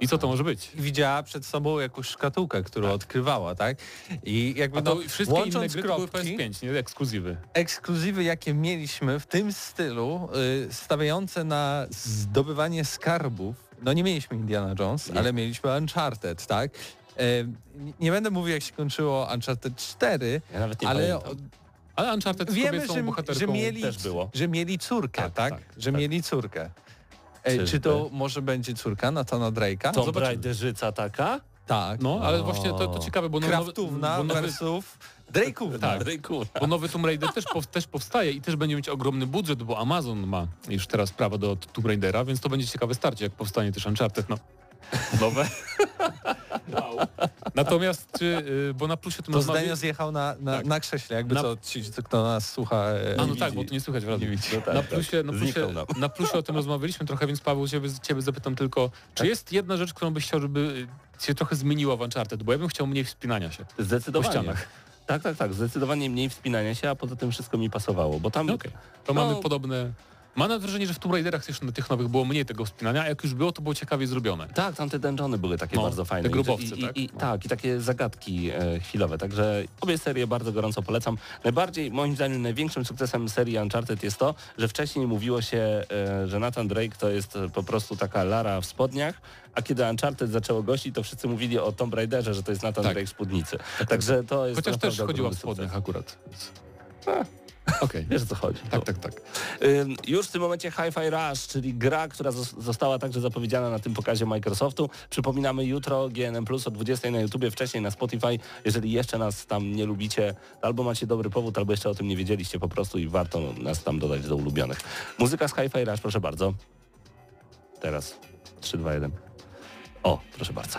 I co to może być? Widziała przed sobą jakąś szkatułkę, którą odkrywała, tak? I jakby A to no, wszystkie inne gry kropki, PS5, nie? Ekskluzywy. ekskluzywy, jakie mieliśmy w tym stylu, y, stawiające na zdobywanie skarbów, no nie mieliśmy Indiana Jones, Nie. ale mieliśmy Uncharted, tak? E, nie- będę mówił, jak się kończyło Uncharted 4, Ja nawet nie ale pamiętam. Ale Uncharted z wiemy, że, że, mieli, też było. że mieli córkę, tak? Tak, tak, że tak. mieli córkę. E, Czyżby? czy to może będzie córka Nathana Drake'a? Tomb zobaczymy. Raiderzyca taka? Tak. No, ale właśnie to, to ciekawe, bo no- Kraftówna bo nowy, versus Drake'ówna. Tak. Ryku. bo nowy Tomb Raider też, pow, też powstaje i też będzie mieć ogromny budżet, bo Amazon ma już teraz prawo do Tomb Raidera, więc to będzie ciekawe starcie, jak powstanie też Uncharted, no. Nowe. wow. Natomiast, czy, y, bo na plusie to, To można... Zdenio zjechał na, na, Tak. na krześle, jakby Na- co ci, kto nas słucha. e, A no widzi. tak, bo to nie słychać w radiu. No tak, na, tak. plusie, na, plusie, na plusie o tym rozmawialiśmy trochę, więc Paweł, ciebie, ciebie zapytam tylko, czy Tak. jest jedna rzecz, którą byś chciał, żeby się trochę zmieniła w Uncharted, bo ja bym chciał mniej wspinania się po Zdecydowanie. ścianach. Tak, tak, tak. Zdecydowanie mniej wspinania się, a poza tym wszystko mi pasowało, bo tam... No okej. To No. mamy podobne... Mam wrażenie, że w Tomb Raiderach też na tych nowych było mniej tego wspinania, a jak już było, to było ciekawie zrobione. Tak, tamte dungeony były takie No, bardzo fajne. te grubowce, I, i, tak? I, No. tak, i takie zagadki e, chwilowe. Także obie serie bardzo gorąco polecam. Najbardziej, moim zdaniem, największym sukcesem serii Uncharted jest to, że wcześniej mówiło się, e, że Nathan Drake to jest e, po prostu taka Lara w spodniach, a kiedy Uncharted zaczęło gościć, to wszyscy mówili o Tomb Raiderze, że to jest Nathan Tak. Drake w spódnicy. Także to jest Chociaż też chodziła w spodniach sukces. akurat. Więc... Okej. Wiesz o co chodzi. Tak, tak, tak. Ym, Już w tym momencie Hi-Fi Rush, czyli gra, która zos- została także zapowiedziana na tym pokazie Microsoftu. Przypominamy jutro GNM Plus o 20 na YouTubie, wcześniej na Spotify. Jeżeli jeszcze nas tam nie lubicie, albo macie dobry powód, albo jeszcze o tym nie wiedzieliście po prostu i warto nas tam dodać do ulubionych. Muzyka z Hi-Fi Rush, proszę bardzo. Teraz 3, 2, 1. O, proszę bardzo.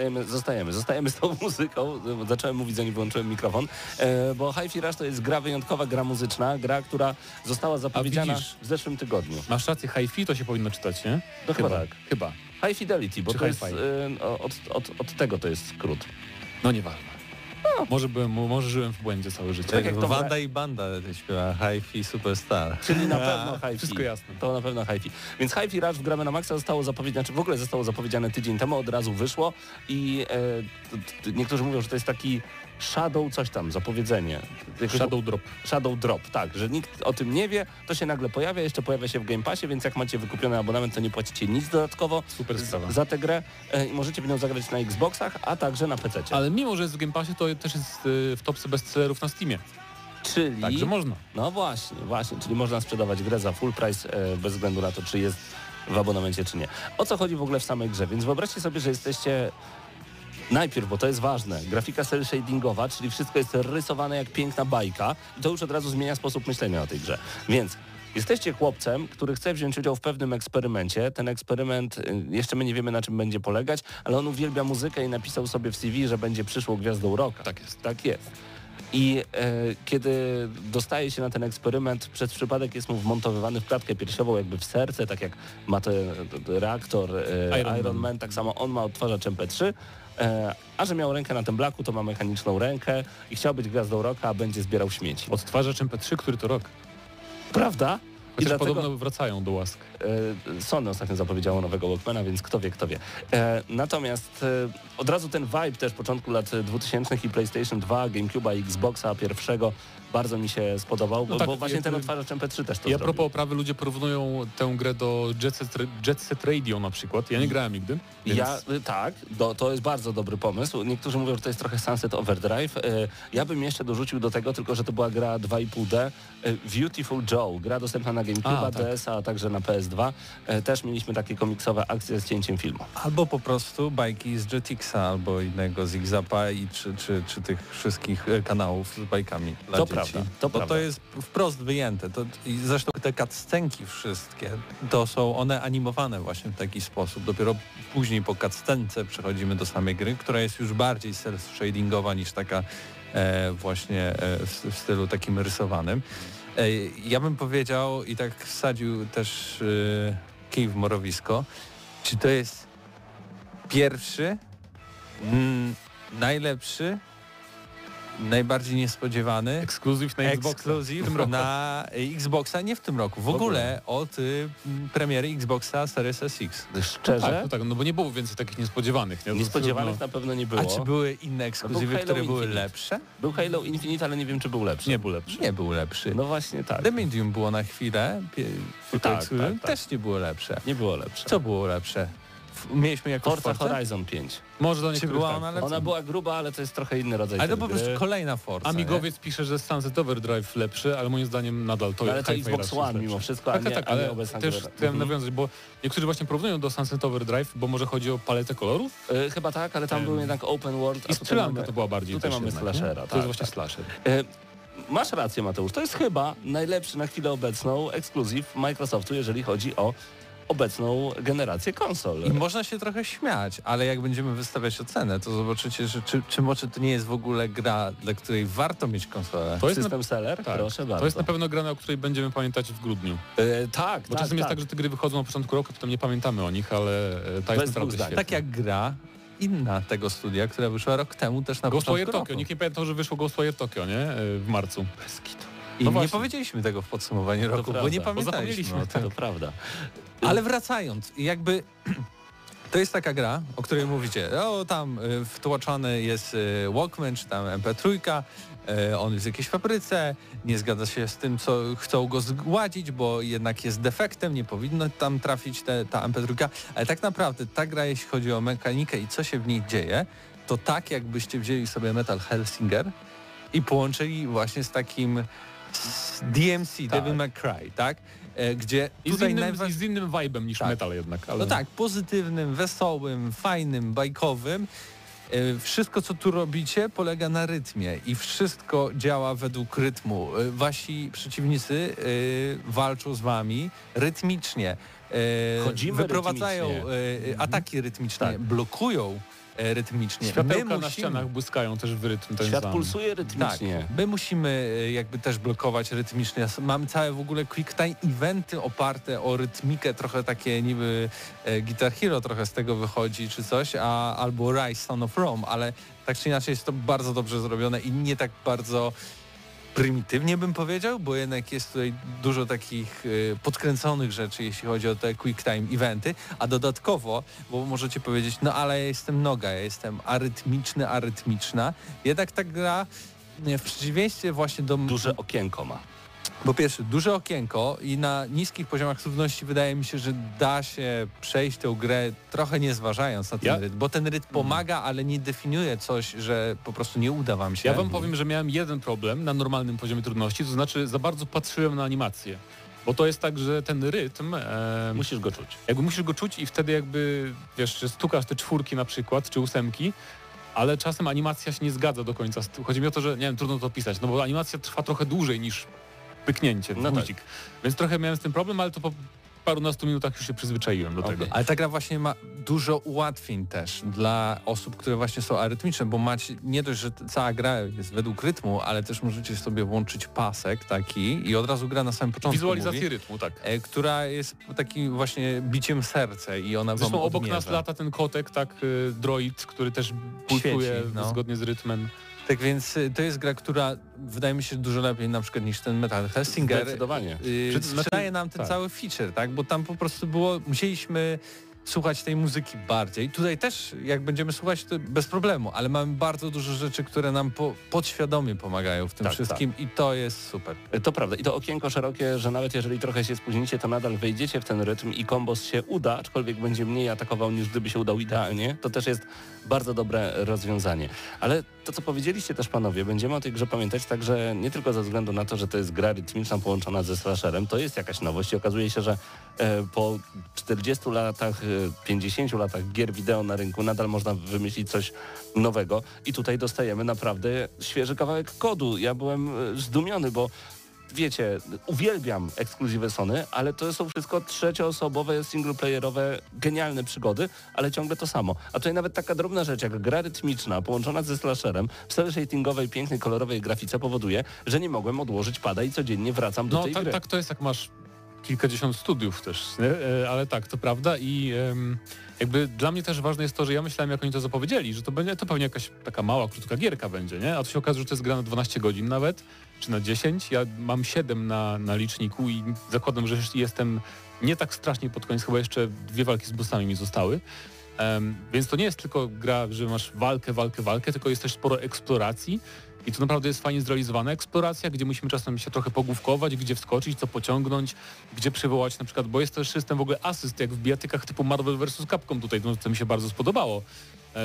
Zostajemy, zostajemy, zostajemy z tą (laughs) muzyką. Zacząłem mówić, zanim wyłączyłem mikrofon, e, bo Hi-Fi Rush to jest gra wyjątkowa, gra muzyczna, gra, która została zapowiedziana widzisz? w zeszłym tygodniu. Masz rację, hi-fi to się powinno czytać, nie? No chyba tak. Chyba. High Fidelity, bo Czy to jest, e, od, od, od tego to jest skrót. No nieważne. Może, byłem, może żyłem w błędzie całe życie. Tak jak to Wanda i Banda śpiewa Hi-Fi Superstar. Czyli na (laughs) pewno Hi-Fi. Wszystko jasne. To na pewno Hi-Fi. Więc Hi-Fi Rush w Gramy na Maxa zostało zapowiedziane, czy w ogóle zostało zapowiedziane tydzień temu, od razu wyszło i e, niektórzy mówią, że to jest taki shadow coś tam, zapowiedzenie. Shadow Drop. Shadow Drop, tak, że nikt o tym nie wie, to się nagle pojawia, jeszcze pojawia się w Game Passie, więc jak macie wykupiony abonament, to nie płacicie nic dodatkowo Super sprawa. za tę grę e, i możecie w nią zagrać na Xboxach, a także na PC. Ale mimo, że jest w Game Passie, to też jest y, w topce bestsellerów na Steamie. Czyli... Także można. No właśnie, właśnie, czyli można sprzedawać grę za full price e, bez względu na to, czy jest w abonamencie, czy nie. O co chodzi w ogóle w samej grze? Więc wyobraźcie sobie, że jesteście najpierw, bo to jest ważne, grafika cel shadingowa, czyli wszystko jest rysowane jak piękna bajka i to już od razu zmienia sposób myślenia o tej grze. Więc Jesteście chłopcem, który chce wziąć udział w pewnym eksperymencie. Ten eksperyment, y, jeszcze my nie wiemy na czym będzie polegać, ale on uwielbia muzykę i napisał sobie w CV, że będzie przyszłą gwiazdą rocka. Tak jest. Tak jest. I e, kiedy dostaje się na ten eksperyment, przez przypadek jest mu wmontowywany w klatkę piersiową jakby w serce, tak jak ma ten reaktor e, Iron Iron, Man. Man, tak samo on ma odtwarzacz MP3, e, a że miał rękę na tym blaku, to ma mechaniczną rękę i chciał być gwiazdą rocka, a będzie zbierał śmieci. Odtwarzacz MP3, który to rok. Prawda? I Chociaż dlatego podobno wracają do łask. e, Sony ostatnio zapowiedziało nowego Walkmana, więc kto wie, kto wie. E, natomiast e, od razu ten vibe też początku lat 2000 i PlayStation 2, GameCube'a i Xboxa pierwszego bardzo mi się spodobał, bo, tak, bo właśnie ja- ten odtwarzacz MP3 też to I a zrobił. propos oprawy, ludzie porównują tę grę do Jet Set, Jet Set Radio na przykład. Ja nie grałem nigdy. Więc... Ja, y, tak, do, to jest bardzo dobry pomysł. Niektórzy mówią, że to jest trochę Sunset Overdrive. Ja bym jeszcze dorzucił do tego, tylko że to była gra 2,5D. e, Beautiful Joe, gra dostępna na GameCube, A, tak. DS, a także na PS2. E, Też mieliśmy takie komiksowe akcje z cięciem filmu. Albo po prostu bajki z Jetixa, albo innego z Xapa i czy, czy, czy tych wszystkich kanałów z bajkami dla To. Prawda, to Bo prawda. to jest wprost wyjęte. To, I zresztą te cutscenki wszystkie, to są one animowane właśnie w taki sposób. Dopiero później po cutscence przechodzimy do samej gry, która jest już bardziej self-shadingowa niż taka e, właśnie e, w, w stylu takim rysowanym. E, ja bym powiedział i tak wsadził też e, kij w morowisko, czy to jest pierwszy, mm, najlepszy, najbardziej niespodziewany Ekskluzyw na Xbox. ekskluzyw na Xboxa, nie w tym roku, w, ogóle od y, premiery Xboxa Series SX. Szczerze, Tak, no tak, no bo nie było więcej takich niespodziewanych. Nie? Niespodziewanych trudno- na pewno nie było. A czy były inne ekskluzywy, Halo które były Infinite. lepsze? Był Halo Infinite, ale nie wiem, czy był lepszy. Nie był lepszy. Nie był lepszy. No właśnie tak. The Medium było na chwilę, pie, Tak, tak, tak. też nie było lepsze. Nie było lepsze. Co było lepsze? Mieliśmy jakąś Forza Forzę? Horizon 5. Może do Czy niektórych była tak. ona lepsza? Ona była gruba, ale to jest trochę inny rodzaj Ale to po prostu kolejna Forza. Amigowiec pisze, że Sunset Overdrive lepszy, ale moim zdaniem nadal to No, ale to Hi-Fi Xbox Rush jest One lepszy. mimo wszystko, a Tak, nie, tak, tak, ale obecna też chciałem Mhm. nawiązać, bo niektórzy właśnie porównują do Sunset Overdrive, bo może chodzi o paletę kolorów E, Chyba tak, ale tam Em, był jednak open world. i tutaj strzelanka mamy- to była bardziej tutaj też mamy jednak, nie? slashera, To tak, jest właśnie tak. slasher. E, Masz rację Mateusz, to jest chyba najlepszy na chwilę obecną ekskluzyw Microsoftu, jeżeli chodzi o obecną generację konsol. I można się trochę śmiać, ale jak będziemy wystawiać ocenę, to zobaczycie, że czy, czy może to nie jest w ogóle gra, dla której warto mieć konsolę. To jest, na, System seller? tak, Proszę bardzo. to jest na pewno gra, o której będziemy pamiętać w grudniu. E, tak, Bo tak, czasem jest tak. tak, że te gry wychodzą na początku roku, potem nie pamiętamy o nich, ale e, ta Bez jest naprawdę świetna. Tak jak gra inna tego studia, która wyszła rok temu też na Ghostwire początku Tokyo. roku. Nikt nie pamiętał, że wyszło Ghostwire Tokyo, nie? E, W marcu. I No nie powiedzieliśmy tego w podsumowaniu roku, bo prawda, nie bo pamiętaliśmy zapomnieliśmy. o tym. To prawda. Ale wracając, jakby (clears throat) to jest taka gra, o której mówicie, o tam y, wtłoczony jest y, Walkman czy tam MP3, y, on jest w jakiejś fabryce, nie zgadza się z tym, co chcą go zgładzić, bo jednak jest defektem, nie powinno tam trafić te, ta MP3, ale tak naprawdę ta gra, jeśli chodzi o mechanikę i co się w niej dzieje, to tak jakbyście wzięli sobie Metal Hellsinger i połączyli właśnie z takim z DMC, Devil May Cry, tak? E, Gdzie I z tutaj innym, z innym vibe'em niż Tak. metal jednak. Ale... no tak, pozytywnym, wesołym, fajnym, bajkowym. E, Wszystko, co tu robicie, polega na rytmie i wszystko działa według rytmu. E, Wasi przeciwnicy walczą z wami rytmicznie. Chodzimy wyprowadzają rytmicznie. ataki rytmicznie, Tak. blokują rytmicznie. Światełka My na musimy- ścianach błyskają też w rytm ten Świat sam. pulsuje tak, rytmicznie. my musimy e, jakby też blokować rytmicznie. Mamy całe w ogóle quick time eventy oparte o rytmikę, trochę takie niby e, Guitar Hero trochę z tego wychodzi czy coś, a, albo Rise Son of Rome, ale tak czy inaczej jest to bardzo dobrze zrobione i nie tak bardzo prymitywnie bym powiedział, bo jednak jest tutaj dużo takich e, podkręconych rzeczy, jeśli chodzi o te quick time eventy, a dodatkowo, bo możecie powiedzieć, no ale ja jestem noga, ja jestem arytmiczny, arytmiczna, jednak ta gra nie, w przeciwieństwie właśnie do... Duże okienko ma. Po pierwsze, duże okienko i na niskich poziomach trudności wydaje mi się, że da się przejść tę grę trochę nie zważając na ten Ja- rytm, bo ten rytm pomaga, ale nie definiuje coś, że po prostu nie uda wam się. Ja wam powiem, że miałem jeden problem na normalnym poziomie trudności, to znaczy za bardzo patrzyłem na animację. Bo to jest tak, że ten rytm, e, Musisz go czuć. jakby musisz go czuć i wtedy jakby, wiesz, stukasz te czwórki na przykład, czy ósemki, ale czasem animacja się nie zgadza do końca. z tym. Chodzi mi o to, że nie wiem, trudno to opisać, no bo animacja trwa trochę dłużej niż pyknięcie No tak. guzik. Więc trochę miałem z tym problem, ale to po parunastu minutach już się przyzwyczaiłem do tego. Ale ta gra właśnie ma dużo ułatwień też dla osób, które właśnie są arytmiczne, bo macie nie dość, że cała gra jest według rytmu, ale też możecie sobie włączyć pasek taki i od razu gra na samym początku Wizualizację mówi, rytmu, tak. e, która jest takim właśnie biciem serca i ona Zresztą wam obok odmierza. nas lata ten kotek, tak, y, droid, który też pulsuje no. zgodnie z rytmem. Tak więc y, to jest gra, która wydaje mi się dużo lepiej na przykład niż ten Metal Hellsinger Zdecydowanie. yy, Przed- sprzedaje nam ten tak. cały feature, tak? Bo tam po prostu było, musieliśmy słuchać tej muzyki bardziej. Tutaj też jak będziemy słuchać to bez problemu, ale mamy bardzo dużo rzeczy, które nam po, podświadomie pomagają w tym Tak, wszystkim i to jest super. To prawda. I to okienko szerokie, że nawet jeżeli trochę się spóźnicie, to nadal wejdziecie w ten rytm i kombos się uda, aczkolwiek będzie mniej atakował niż gdyby się udał idealnie. To też jest bardzo dobre rozwiązanie. Ale to, co powiedzieliście też panowie, będziemy o tej grze pamiętać także nie tylko ze względu na to, że to jest gra rytmiczna połączona ze slasherem, to jest jakaś nowość i okazuje się, że e, po 40 latach, 50 latach gier wideo na rynku nadal można wymyślić coś nowego i tutaj dostajemy naprawdę świeży kawałek kodu. Ja byłem e, zdumiony, bo wiecie, uwielbiam ekskluzywy Sony, ale to są wszystko trzecioosobowe, singleplayerowe, genialne przygody, ale ciągle to samo. A tutaj nawet taka drobna rzecz, jak gra rytmiczna połączona ze slasherem w cel shadingowej, pięknej, kolorowej grafice powoduje, że nie mogłem odłożyć pada i codziennie wracam do No tej tak, gry. tak to jest, jak masz kilkadziesiąt studiów też? E, ale tak, to prawda i jakby dla mnie też ważne jest to, że ja myślałem, jak oni to zapowiedzieli, że to będzie to pewnie jakaś taka mała, krótka gierka będzie, nie? A to się okazuje, że to jest gra na 12 godzin nawet, czy na 10. Ja mam 7 na, na liczniku i zakładam, że jestem nie tak strasznie pod koniec, chyba jeszcze dwie walki z bossami mi zostały. Em, więc to nie jest tylko gra, że masz walkę, walkę, walkę, tylko jest też sporo eksploracji i to naprawdę jest fajnie zrealizowana eksploracja, gdzie musimy czasem się trochę pogłówkować, gdzie wskoczyć, co pociągnąć, gdzie przywołać na przykład, bo jest też system w ogóle asyst, jak w bijatykach typu Marvel vs. Capcom tutaj, no, co mi się bardzo spodobało,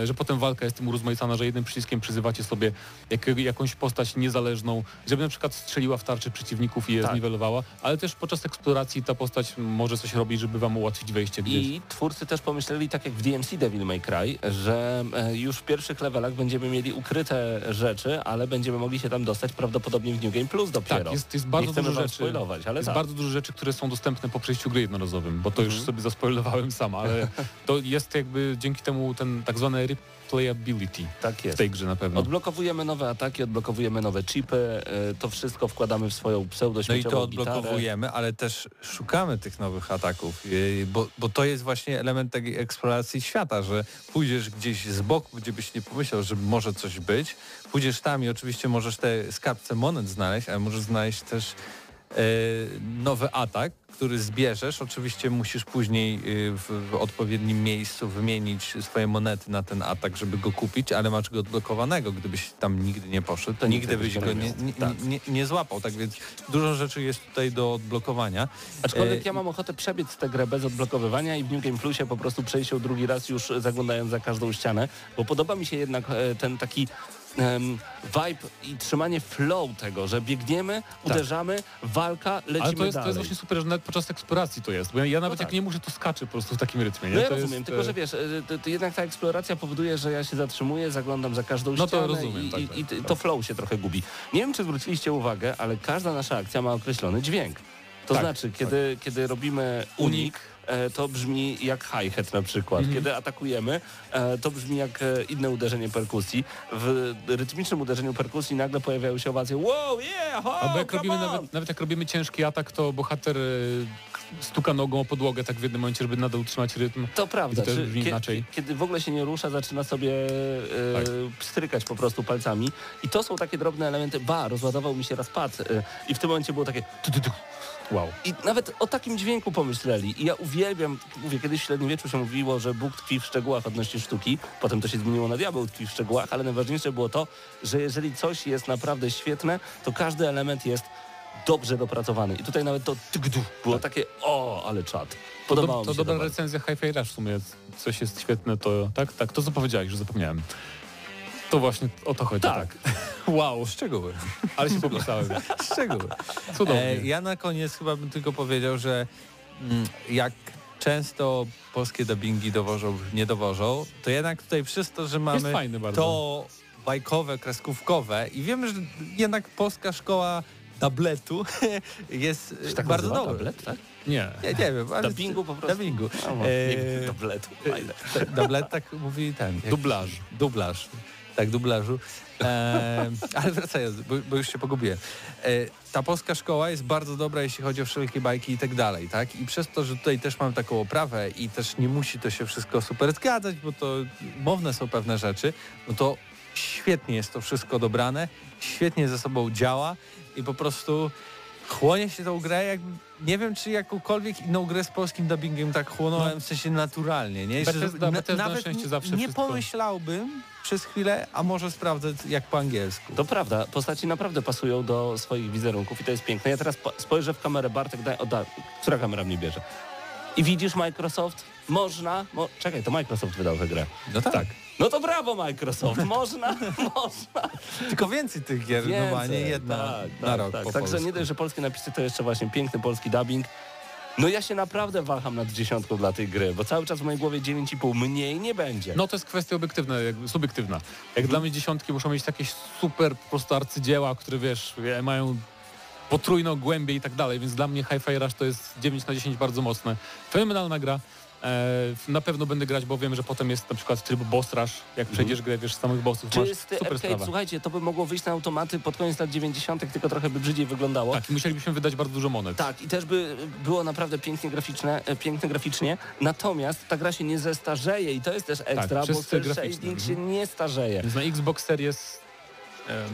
że potem walka jest tym urozmaicana, że jednym przyciskiem przyzywacie sobie jak, jakąś postać niezależną, żeby na przykład strzeliła w tarczy przeciwników i je Tak. zniwelowała, ale też podczas eksploracji ta postać może coś robić, żeby wam ułatwić wejście gdzieś. I twórcy też pomyśleli, tak jak w DMC Devil May Cry, że e, już w pierwszych levelach będziemy mieli ukryte rzeczy, ale będziemy mogli się tam dostać prawdopodobnie w New Game Plus dopiero. Tak, jest, jest bardzo dużo rzeczy. ale jest tak. bardzo dużo rzeczy, które są dostępne po przejściu gry jednorazowym, bo to już Mhm. sobie zaspoilowałem sam, ale (laughs) to jest jakby dzięki temu ten tak zwany replayability tak w jest. tej grze na pewno. Odblokowujemy nowe ataki, odblokowujemy nowe chipy, e, to wszystko wkładamy w swoją No i to gitarę. odblokowujemy, ale też szukamy tych nowych ataków, yy, bo, bo to jest właśnie element takiej eksploracji świata, że pójdziesz gdzieś z boku, gdzie byś nie pomyślał, że może coś być, pójdziesz tam i oczywiście możesz te skarbce monet znaleźć, ale możesz znaleźć też e, nowy atak, który zbierzesz. Oczywiście musisz później e, w, w odpowiednim miejscu wymienić swoje monety na ten atak, żeby go kupić, ale masz go odblokowanego. Gdybyś tam nigdy nie poszedł, to nigdy byś go nie, nie, Tak. nie, nie złapał. Tak więc dużo rzeczy jest tutaj do odblokowania. Aczkolwiek E, ja mam ochotę przebiec tę grę bez odblokowywania i w New Game Plusie po prostu przejść ją drugi raz już zaglądając za każdą ścianę, bo podoba mi się jednak e, ten taki em, vibe i trzymanie flow tego, że biegniemy, uderzamy, walka, lecimy Ale to jest, to dalej. jest właśnie super, że nawet podczas eksploracji to jest. Bo ja, ja nawet tak. jak nie muszę, to skaczę po prostu w takim rytmie. Nie? No ja to rozumiem, jest, tylko e, że wiesz, e, to, to jednak ta eksploracja powoduje, że ja się zatrzymuję, zaglądam za każdą No to ścianę rozumiem, i, tak, i, tak, i tak. to flow się trochę gubi. Nie wiem, czy zwróciliście uwagę, ale każda nasza akcja ma określony dźwięk. To Tak, znaczy, kiedy, kiedy robimy unik, to brzmi jak hi-hat na przykład. Mhm. Kiedy atakujemy, e, to brzmi jak e, inne uderzenie perkusji. W rytmicznym uderzeniu perkusji nagle pojawiają się owacje wow, yeah, ho, Albo jak robimy nawet, nawet jak robimy ciężki atak, to bohater e, stuka nogą o podłogę tak w jednym momencie, żeby nadal utrzymać rytm. To prawda. To brzmi kie- inaczej. Kiedy w ogóle się nie rusza, zaczyna sobie e, Tak. pstrykać po prostu palcami. I to są takie drobne elementy. Ba, rozładował mi się raz pad. E, I w tym momencie było takie... tu, tu, tu. Wow. I nawet o takim dźwięku pomyśleli. I ja uwielbiam, mówię, kiedyś w średniowieczu się mówiło, że Bóg tkwi w szczegółach odnośnie sztuki. Potem to się zmieniło na diabeł tkwi w szczegółach, ale najważniejsze było to, że jeżeli coś jest naprawdę świetne, to każdy element jest dobrze dopracowany. I tutaj nawet to tygdu było takie, o, ale czad. To, Podobało do, to mi się dobra to bardzo. recenzja Hi-Fi Rush w sumie. Coś jest świetne, to tak, tak, to co powiedziałeś, że zapomniałem. To właśnie o to chodzi. Tak. (laughs) Wow, Szczegóły. ale się popisałem. Szczegóły. Cudownie. E, ja na koniec chyba bym tylko powiedział, że mm, jak często polskie dubbingi dowożą, nie dowożą, to jednak tutaj przez to, że mamy to bajkowe, kreskówkowe i wiemy, że jednak polska szkoła dubletu (laughs) jest e, tak bardzo nazywa? dobra. Tablet, tak? Nie, nie, nie wiem. ale- Dubbingu po prostu? Dubbingu. No, E, tabletu, fajne. D- Dublet tak mówi ten. jak- Dublaż. Dublaż. Tak, dublażu. E, ale wracając, bo, bo już się pogubiłem. E, ta polska szkoła jest bardzo dobra, jeśli chodzi o wszelkie bajki i tak dalej, tak? I przez to, że tutaj też mam taką oprawę i też nie musi to się wszystko super zgadzać, bo to mowne są pewne rzeczy, no to świetnie jest to wszystko dobrane, świetnie ze sobą działa i po prostu chłonie się tą grę, jak, nie wiem czy jakąkolwiek inną grę z polskim dubbingiem tak chłonąłem, w sensie naturalnie, nie? Bethesda- Bethesda na nawet szczęście zawsze nie wszystko- pomyślałbym przez chwilę, a może sprawdzę jak po angielsku. To prawda, postaci naprawdę pasują do swoich wizerunków i to jest piękne. Ja teraz po- spojrzę w kamerę, Bartek, daj, o, da, która kamera mnie bierze? I widzisz Microsoft? Można? Mo, czekaj, to Microsoft wydał tę grę. No tak. No to brawo Microsoft, (laughs) można, można. Tylko więcej tych gier, no a nie jedna tak, na tak, rok tak. Także polsku. nie dość, że polskie napisy to jeszcze właśnie piękny polski dubbing. No ja się naprawdę waham nad dziesiątką dla tej gry, bo cały czas w mojej głowie 9,5 mniej nie będzie. No to jest kwestia obiektywna, subiektywna. Jak dla mnie dziesiątki muszą mieć takie super po prostu arcydzieła, które wiesz, mają potrójną głębię i tak dalej, więc dla mnie Hi-Fi Rush to jest 9 na 10 bardzo mocne. Fenomenalna gra. E, na pewno będę grać, bo wiem, że potem jest na przykład tryb boss rush, jak przejdziesz grę, wiesz, z samych bossów, masz Czysty super arcade, słuchajcie, to by mogło wyjść na automaty pod koniec lat 90., tylko trochę by brzydziej wyglądało. Tak, i musielibyśmy wydać bardzo dużo monet. Tak, i też by było naprawdę pięknie graficzne, e, pięknie graficznie, natomiast ta gra się nie zestarzeje i to jest też ekstra, bo czysty cel graficzny, shading mhm. się nie starzeje. Więc na Xbox Series E,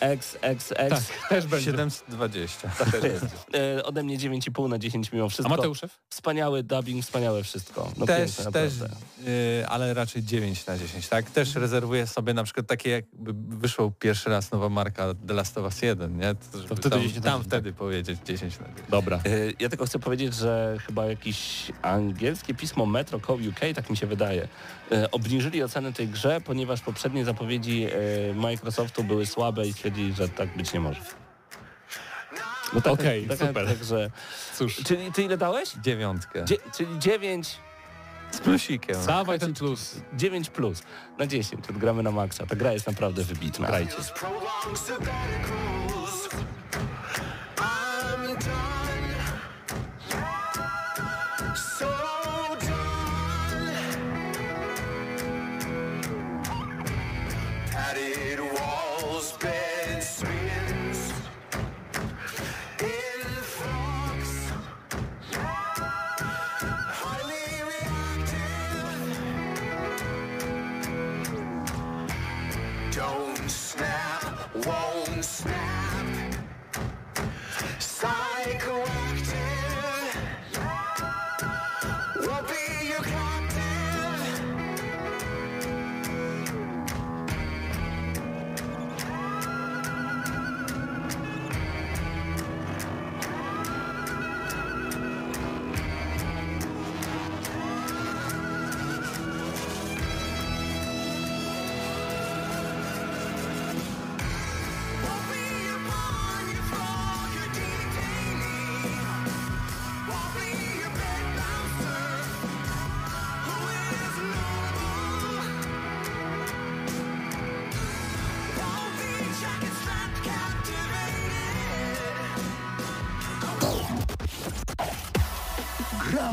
X, X, X. tak, też będzie. 720. Tak jest. E, ode mnie 9,5 na 10 mimo A wszystko. Mateuszew? Wspaniały dubbing, wspaniałe wszystko. No też, piękne, też naprawdę. y, ale raczej 9 na 10, tak? Też rezerwuję sobie na przykład takie, jakby wyszło pierwszy raz nowa marka The Last of Us 1, nie? To, żeby wtedy tam, 10 na tam 10, wtedy powiedzieć 10 na 10. Dobra. Ja tylko chcę powiedzieć, że chyba jakieś angielskie pismo Metro Co UK, tak mi się wydaje, obniżyli ocenę tej grze, ponieważ poprzednie zapowiedzi Microsoftu były słabe i stwierdzili, że tak być nie może. No tak, Okej, tak, super. Także, Cóż, czyli ty ile dałeś? Dziewiątkę. Dzie, czyli 9, Z plusikiem. dawaj ten plus. 9 plus na 10. Odgramy na maksa. Ta gra jest naprawdę wybitna. Grajcie.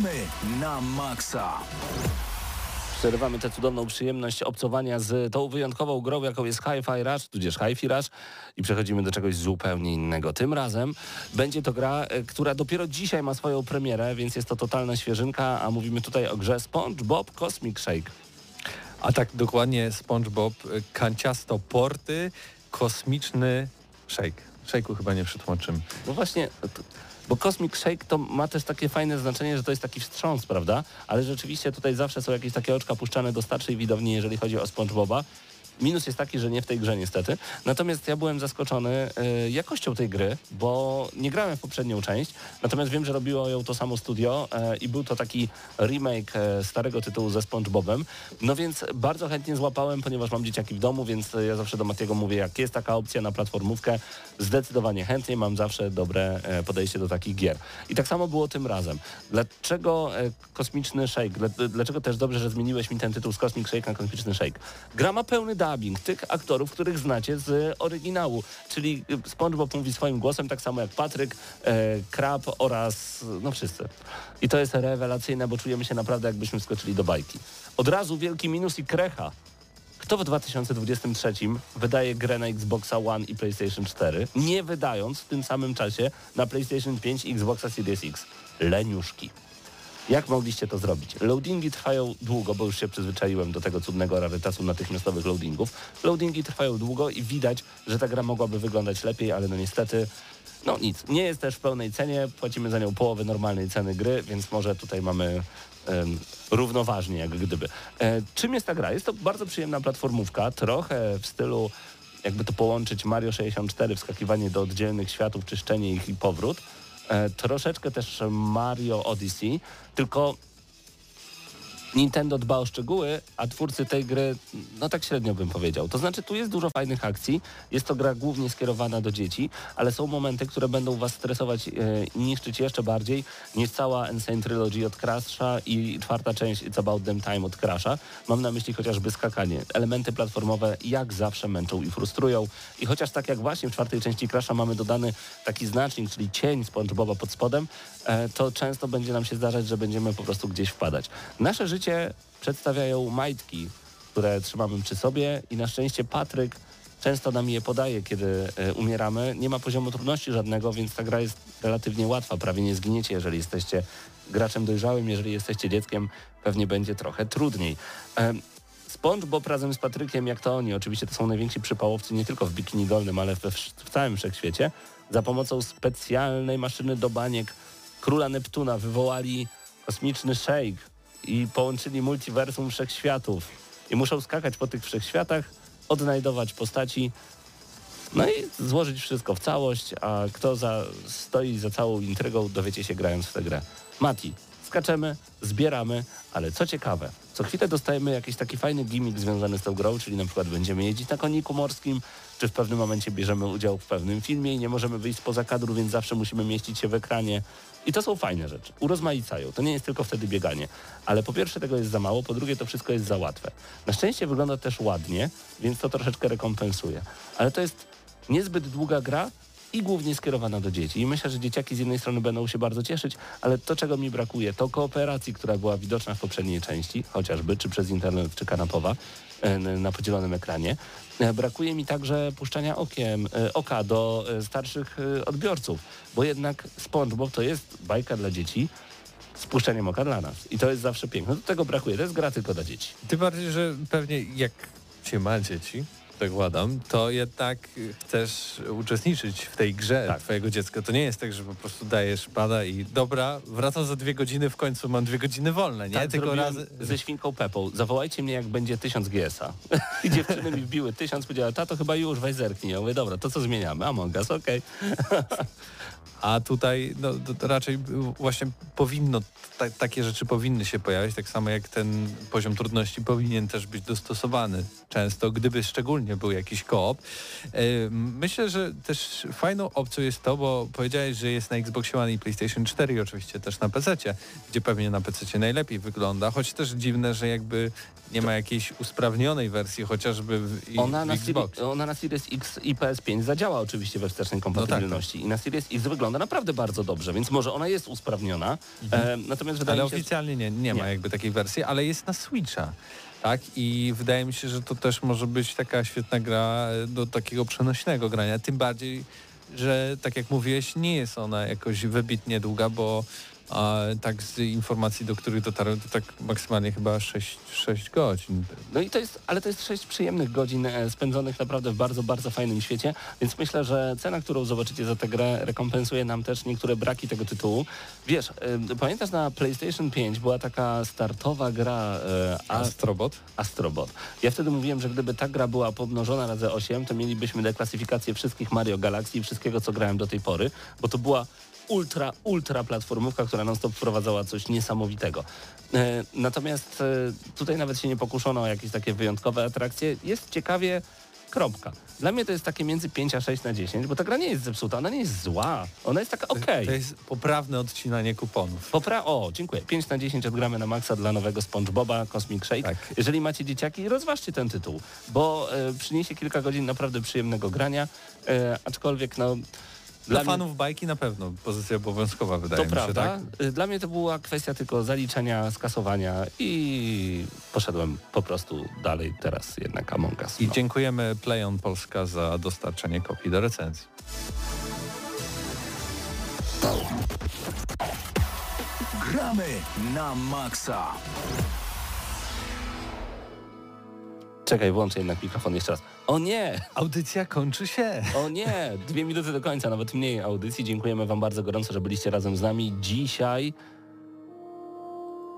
Gramy na maksa. Przerywamy tę cudowną przyjemność obcowania z tą wyjątkową grą, jaką jest Hi-Fi Rush, tudzież Hi-Fi Rush i przechodzimy do czegoś zupełnie innego. Tym razem będzie to gra, e, która dopiero dzisiaj ma swoją premierę, więc jest to totalna świeżynka, a mówimy tutaj o grze SpongeBob Cosmic Shake. A tak dokładnie SpongeBob, y, kanciasto porty, kosmiczny shake. Shake'u chyba nie przetłumaczymy. No właśnie, to- bo Cosmic Shake to ma też takie fajne znaczenie, że to jest taki wstrząs, prawda? Ale rzeczywiście tutaj zawsze są jakieś takie oczka puszczane do starszej widowni, jeżeli chodzi o SpongeBoba. Minus jest taki, że nie w tej grze niestety. Natomiast ja byłem zaskoczony e, jakością tej gry, bo nie grałem w poprzednią część, natomiast wiem, że robiło ją to samo studio e, i był to taki remake e, starego tytułu ze SpongeBobem. No więc bardzo chętnie złapałem, ponieważ mam dzieciaki w domu, więc ja zawsze do Matiego mówię, jak jest taka opcja na platformówkę, zdecydowanie chętnie mam zawsze dobre podejście do takich gier. I tak samo było tym razem. Dlaczego Kosmiczny Shake? Dla- Dlaczego też dobrze, że zmieniłeś mi ten tytuł z Cosmic Shake na Kosmiczny Shake? Gra ma pełny dubbing tych aktorów, których znacie z oryginału, czyli e, SpongeBob mówi swoim głosem, tak samo jak Patryk, e, Krab oraz no wszyscy. I to jest rewelacyjne, bo czujemy się naprawdę jakbyśmy wskoczyli do bajki. Od razu wielki minus i krecha. Kto w 2023 wydaje grę na Xboxa One i PlayStation 4, nie wydając w tym samym czasie na PlayStation 5 i Xboxa Series X? Leniuszki. Jak mogliście to zrobić? Loadingi trwają długo, bo już się przyzwyczaiłem do tego cudnego rarytasu natychmiastowych loadingów. Loadingi trwają długo i widać, że ta gra mogłaby wyglądać lepiej, ale no niestety, no nic. Nie jest też w pełnej cenie, płacimy za nią połowę normalnej ceny gry, więc może tutaj mamy em, równoważnie jak gdyby. E, czym jest ta gra? Jest to bardzo przyjemna platformówka, trochę w stylu jakby to połączyć Mario 64, wskakiwanie do oddzielnych światów, czyszczenie ich i powrót. E, troszeczkę też Mario Odyssey, tylko Nintendo dba o szczegóły, a twórcy tej gry, no tak średnio bym powiedział. To znaczy, tu jest dużo fajnych akcji, jest to gra głównie skierowana do dzieci, ale są momenty, które będą was stresować e, i niszczyć jeszcze bardziej niż cała Insane Trilogy od Crasha i czwarta część It's About Them Time od Crasha. Mam na myśli chociażby skakanie. Elementy platformowe jak zawsze męczą i frustrują i chociaż tak jak właśnie w czwartej części Crasha mamy dodany taki znacznik, czyli cień SpongeBoba pod spodem, to często będzie nam się zdarzać, że będziemy po prostu gdzieś wpadać. Nasze życie przedstawiają majtki, które trzymamy przy sobie i na szczęście Patryk często nam je podaje, kiedy e, umieramy. Nie ma poziomu trudności żadnego, więc ta gra jest relatywnie łatwa. Prawie nie zginiecie, jeżeli jesteście graczem dojrzałym. Jeżeli jesteście dzieckiem, pewnie będzie trochę trudniej. Em, SpongeBob razem z Patrykiem, jak to oni, oczywiście to są najwięksi przypałowcy nie tylko w bikini dolnym, ale wsz- w całym wszechświecie, za pomocą specjalnej maszyny do baniek króla Neptuna wywołali kosmiczny shake i połączyli multiversum wszechświatów. I muszą skakać po tych wszechświatach, odnajdować postaci, no i złożyć wszystko w całość, a kto za, stoi za całą intrygą, dowiecie się grając w tę grę. Mati, skaczemy, zbieramy, ale co ciekawe, co chwilę dostajemy jakiś taki fajny gimmick związany z tą grą, czyli na przykład będziemy jeździć na koniku morskim, czy w pewnym momencie bierzemy udział w pewnym filmie i nie możemy wyjść spoza kadru, więc zawsze musimy mieścić się w ekranie. I to są fajne rzeczy. Urozmaicają. To nie jest tylko wtedy bieganie. Ale po pierwsze tego jest za mało, po drugie to wszystko jest za łatwe. Na szczęście wygląda też ładnie, więc to troszeczkę rekompensuje. Ale to jest niezbyt długa gra i głównie skierowana do dzieci. I myślę, że dzieciaki z jednej strony będą się bardzo cieszyć, ale to, czego mi brakuje, to kooperacji, która była widoczna w poprzedniej części, chociażby, czy przez internet, czy kanapowa, na podzielonym ekranie. E, Brakuje mi także puszczania okiem, e, oka do e, starszych e, odbiorców, bo jednak SpongeBob to jest bajka dla dzieci, z puszczeniem oka dla nas. I to jest zawsze piękne. Do tego brakuje. To jest gra tylko dla dzieci. Tym bardziej, że pewnie jak się ma dzieci, zakładam, to jednak chcesz uczestniczyć w tej grze Tak. twojego dziecka. To nie jest tak, że po prostu dajesz pada i dobra, wracam za dwie godziny, w końcu mam dwie godziny wolne, nie? Tak, Tylko raz... ze świnką Pepą. Zawołajcie mnie, jak będzie tysiąc GS-a. (laughs) I dziewczyny mi wbiły tysiąc, powiedziała, tato chyba już weź zerknij. Ja mówię, dobra, to co zmieniamy? Among Us, okej. (laughs) A tutaj no, raczej właśnie powinno, ta, takie rzeczy powinny się pojawiać, tak samo jak ten poziom trudności powinien też być dostosowany często, gdyby szczególnie był jakiś koop. E, Myślę, że też fajną opcją jest to, bo powiedziałeś, że jest na Xbox One i PlayStation 4 i oczywiście też na PC, gdzie pewnie na PC najlepiej wygląda, choć też dziwne, że jakby nie ma jakiejś usprawnionej wersji chociażby w, i- Ona, w na Xbox. Series- ona na Series X i PS5 zadziała oczywiście we wstecznej kompatybilności. I na Series X wygląda wygląda naprawdę bardzo dobrze, więc może ona jest usprawniona. E, natomiast wydaje Ale mi się, oficjalnie nie, nie ma Nie. jakby takiej wersji, ale jest na Switcha. Tak? I wydaje mi się, że to też może być taka świetna gra e, do takiego przenośnego grania. Tym bardziej, że tak jak mówiłeś, nie jest ona jakoś wybitnie długa, bo a, tak z informacji, do których dotarłem, to tak maksymalnie chyba 6, 6 godzin. No i to jest, ale to jest sześć przyjemnych godzin e, spędzonych naprawdę w bardzo, bardzo fajnym świecie, więc myślę, że cena, którą zobaczycie za tę grę rekompensuje nam też niektóre braki tego tytułu. Wiesz, e, pamiętasz na PlayStation 5 była taka startowa gra Ast- Astrobot? Astrobot. Ja wtedy mówiłem, że gdyby ta gra była pomnożona razy 8, to mielibyśmy deklasyfikację wszystkich Mario Galaxy i wszystkiego, co grałem do tej pory, bo to była ultra, ultra platformówka, która non stop wprowadzała coś niesamowitego. E, natomiast e, tutaj nawet się nie pokuszono o jakieś takie wyjątkowe atrakcje. Jest ciekawie, kropka. Dla mnie to jest takie między 5 a 6 na 10, bo ta gra nie jest zepsuta, ona nie jest zła, ona jest taka okej. To jest poprawne odcinanie kuponów. Popra o, dziękuję. 5 na 10 odgramy na maksa dla nowego SpongeBoba Cosmic Shake. Tak. Jeżeli macie dzieciaki, rozważcie ten tytuł, bo e, przyniesie kilka godzin naprawdę przyjemnego grania, e, aczkolwiek no... Dla, mnie- fanów bajki na pewno pozycja obowiązkowa wydaje to mi się, prawda. tak? Dla mnie to była kwestia tylko zaliczenia, skasowania i poszedłem po prostu dalej teraz jednak Among Us. I No. dziękujemy PlayOn Polska za dostarczenie kopii do recenzji. Gramy na maksa. Czekaj, włączę jednak mikrofon jeszcze raz. O nie! Audycja kończy się. O nie! Dwie minuty do końca, nawet mniej audycji. Dziękujemy Wam bardzo gorąco, że byliście razem z nami dzisiaj.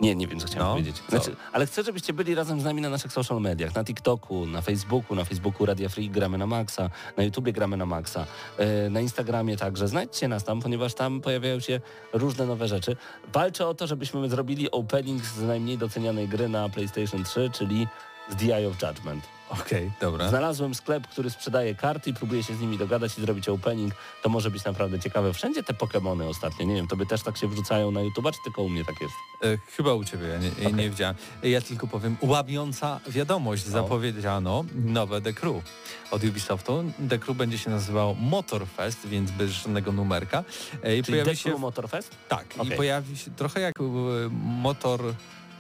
Nie, nie wiem, co chciałem No, powiedzieć. Znaczy, ale chcę, żebyście byli razem z nami na naszych social mediach, na TikToku, na Facebooku, na Facebooku Radia Free gramy na Maxa, na YouTubie gramy na Maxa, e, na Instagramie także. Znajdźcie nas tam, ponieważ tam pojawiają się różne nowe rzeczy. Walczę o to, żebyśmy zrobili opening z najmniej docenianej gry na PlayStation 3, czyli z The Eye of Judgment. Okej, dobra. Znalazłem sklep, który sprzedaje karty i próbuję się z nimi dogadać i zrobić opening. To może być naprawdę ciekawe. Wszędzie te Pokémony ostatnio, nie wiem, to by też tak się wrzucają na YouTube, czy tylko u mnie tak jest? E, chyba u Ciebie, ja nie, ja nie widziałem. Ja tylko powiem, łamiąca wiadomość. Zapowiedziano nowe The Crew od Ubisoftu. The Crew będzie się nazywał Motorfest, więc bez żadnego numerka. E, I Czyli pojawi The się... Crew Motorfest? Tak, i Okej. pojawi się trochę jak e, Motor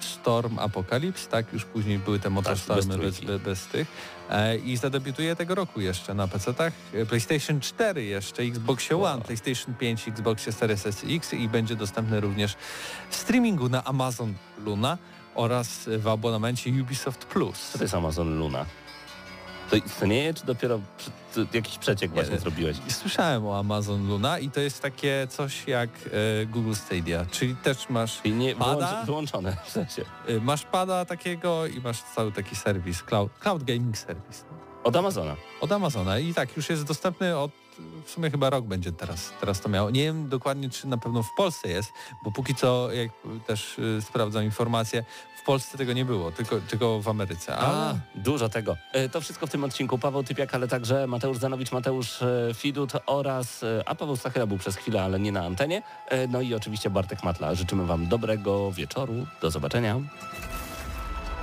Storm Apocalypse, tak? Już później były te Motorstormy Tak, bez bez, bez, tych. E, I zadebiutuje tego roku jeszcze na PC-tach. E, PlayStation 4 jeszcze, Xbox One, PlayStation 5, Xbox Series SX i będzie dostępny również w streamingu na Amazon Luna oraz w abonamencie Ubisoft Plus. Co to jest Amazon Luna? To istnieje, czy dopiero jakiś przeciek właśnie Nie. zrobiłeś? Słyszałem o Amazon Luna i to jest takie coś jak e, Google Stadia, czyli też masz Czyli nie Pada? wyłącz, wyłączone w sensie. Y, Masz pada takiego i masz cały taki serwis, cloud, cloud gaming serwis no, Od Amazona. od Amazona i tak już jest dostępny od w sumie chyba rok będzie teraz, teraz to miało. Nie wiem dokładnie czy na pewno w Polsce jest, bo póki co jak też y, sprawdzam informacje, w Polsce tego nie było, tylko, tylko w Ameryce. A, A, dużo tego. E, To wszystko w tym odcinku. Paweł Typiak, ale także Mateusz Zanowicz, Mateusz e, Fidut oraz, e, a Paweł Stachyra był przez chwilę, ale nie na antenie. No i oczywiście Bartek Matla. Życzymy Wam dobrego wieczoru. Do zobaczenia.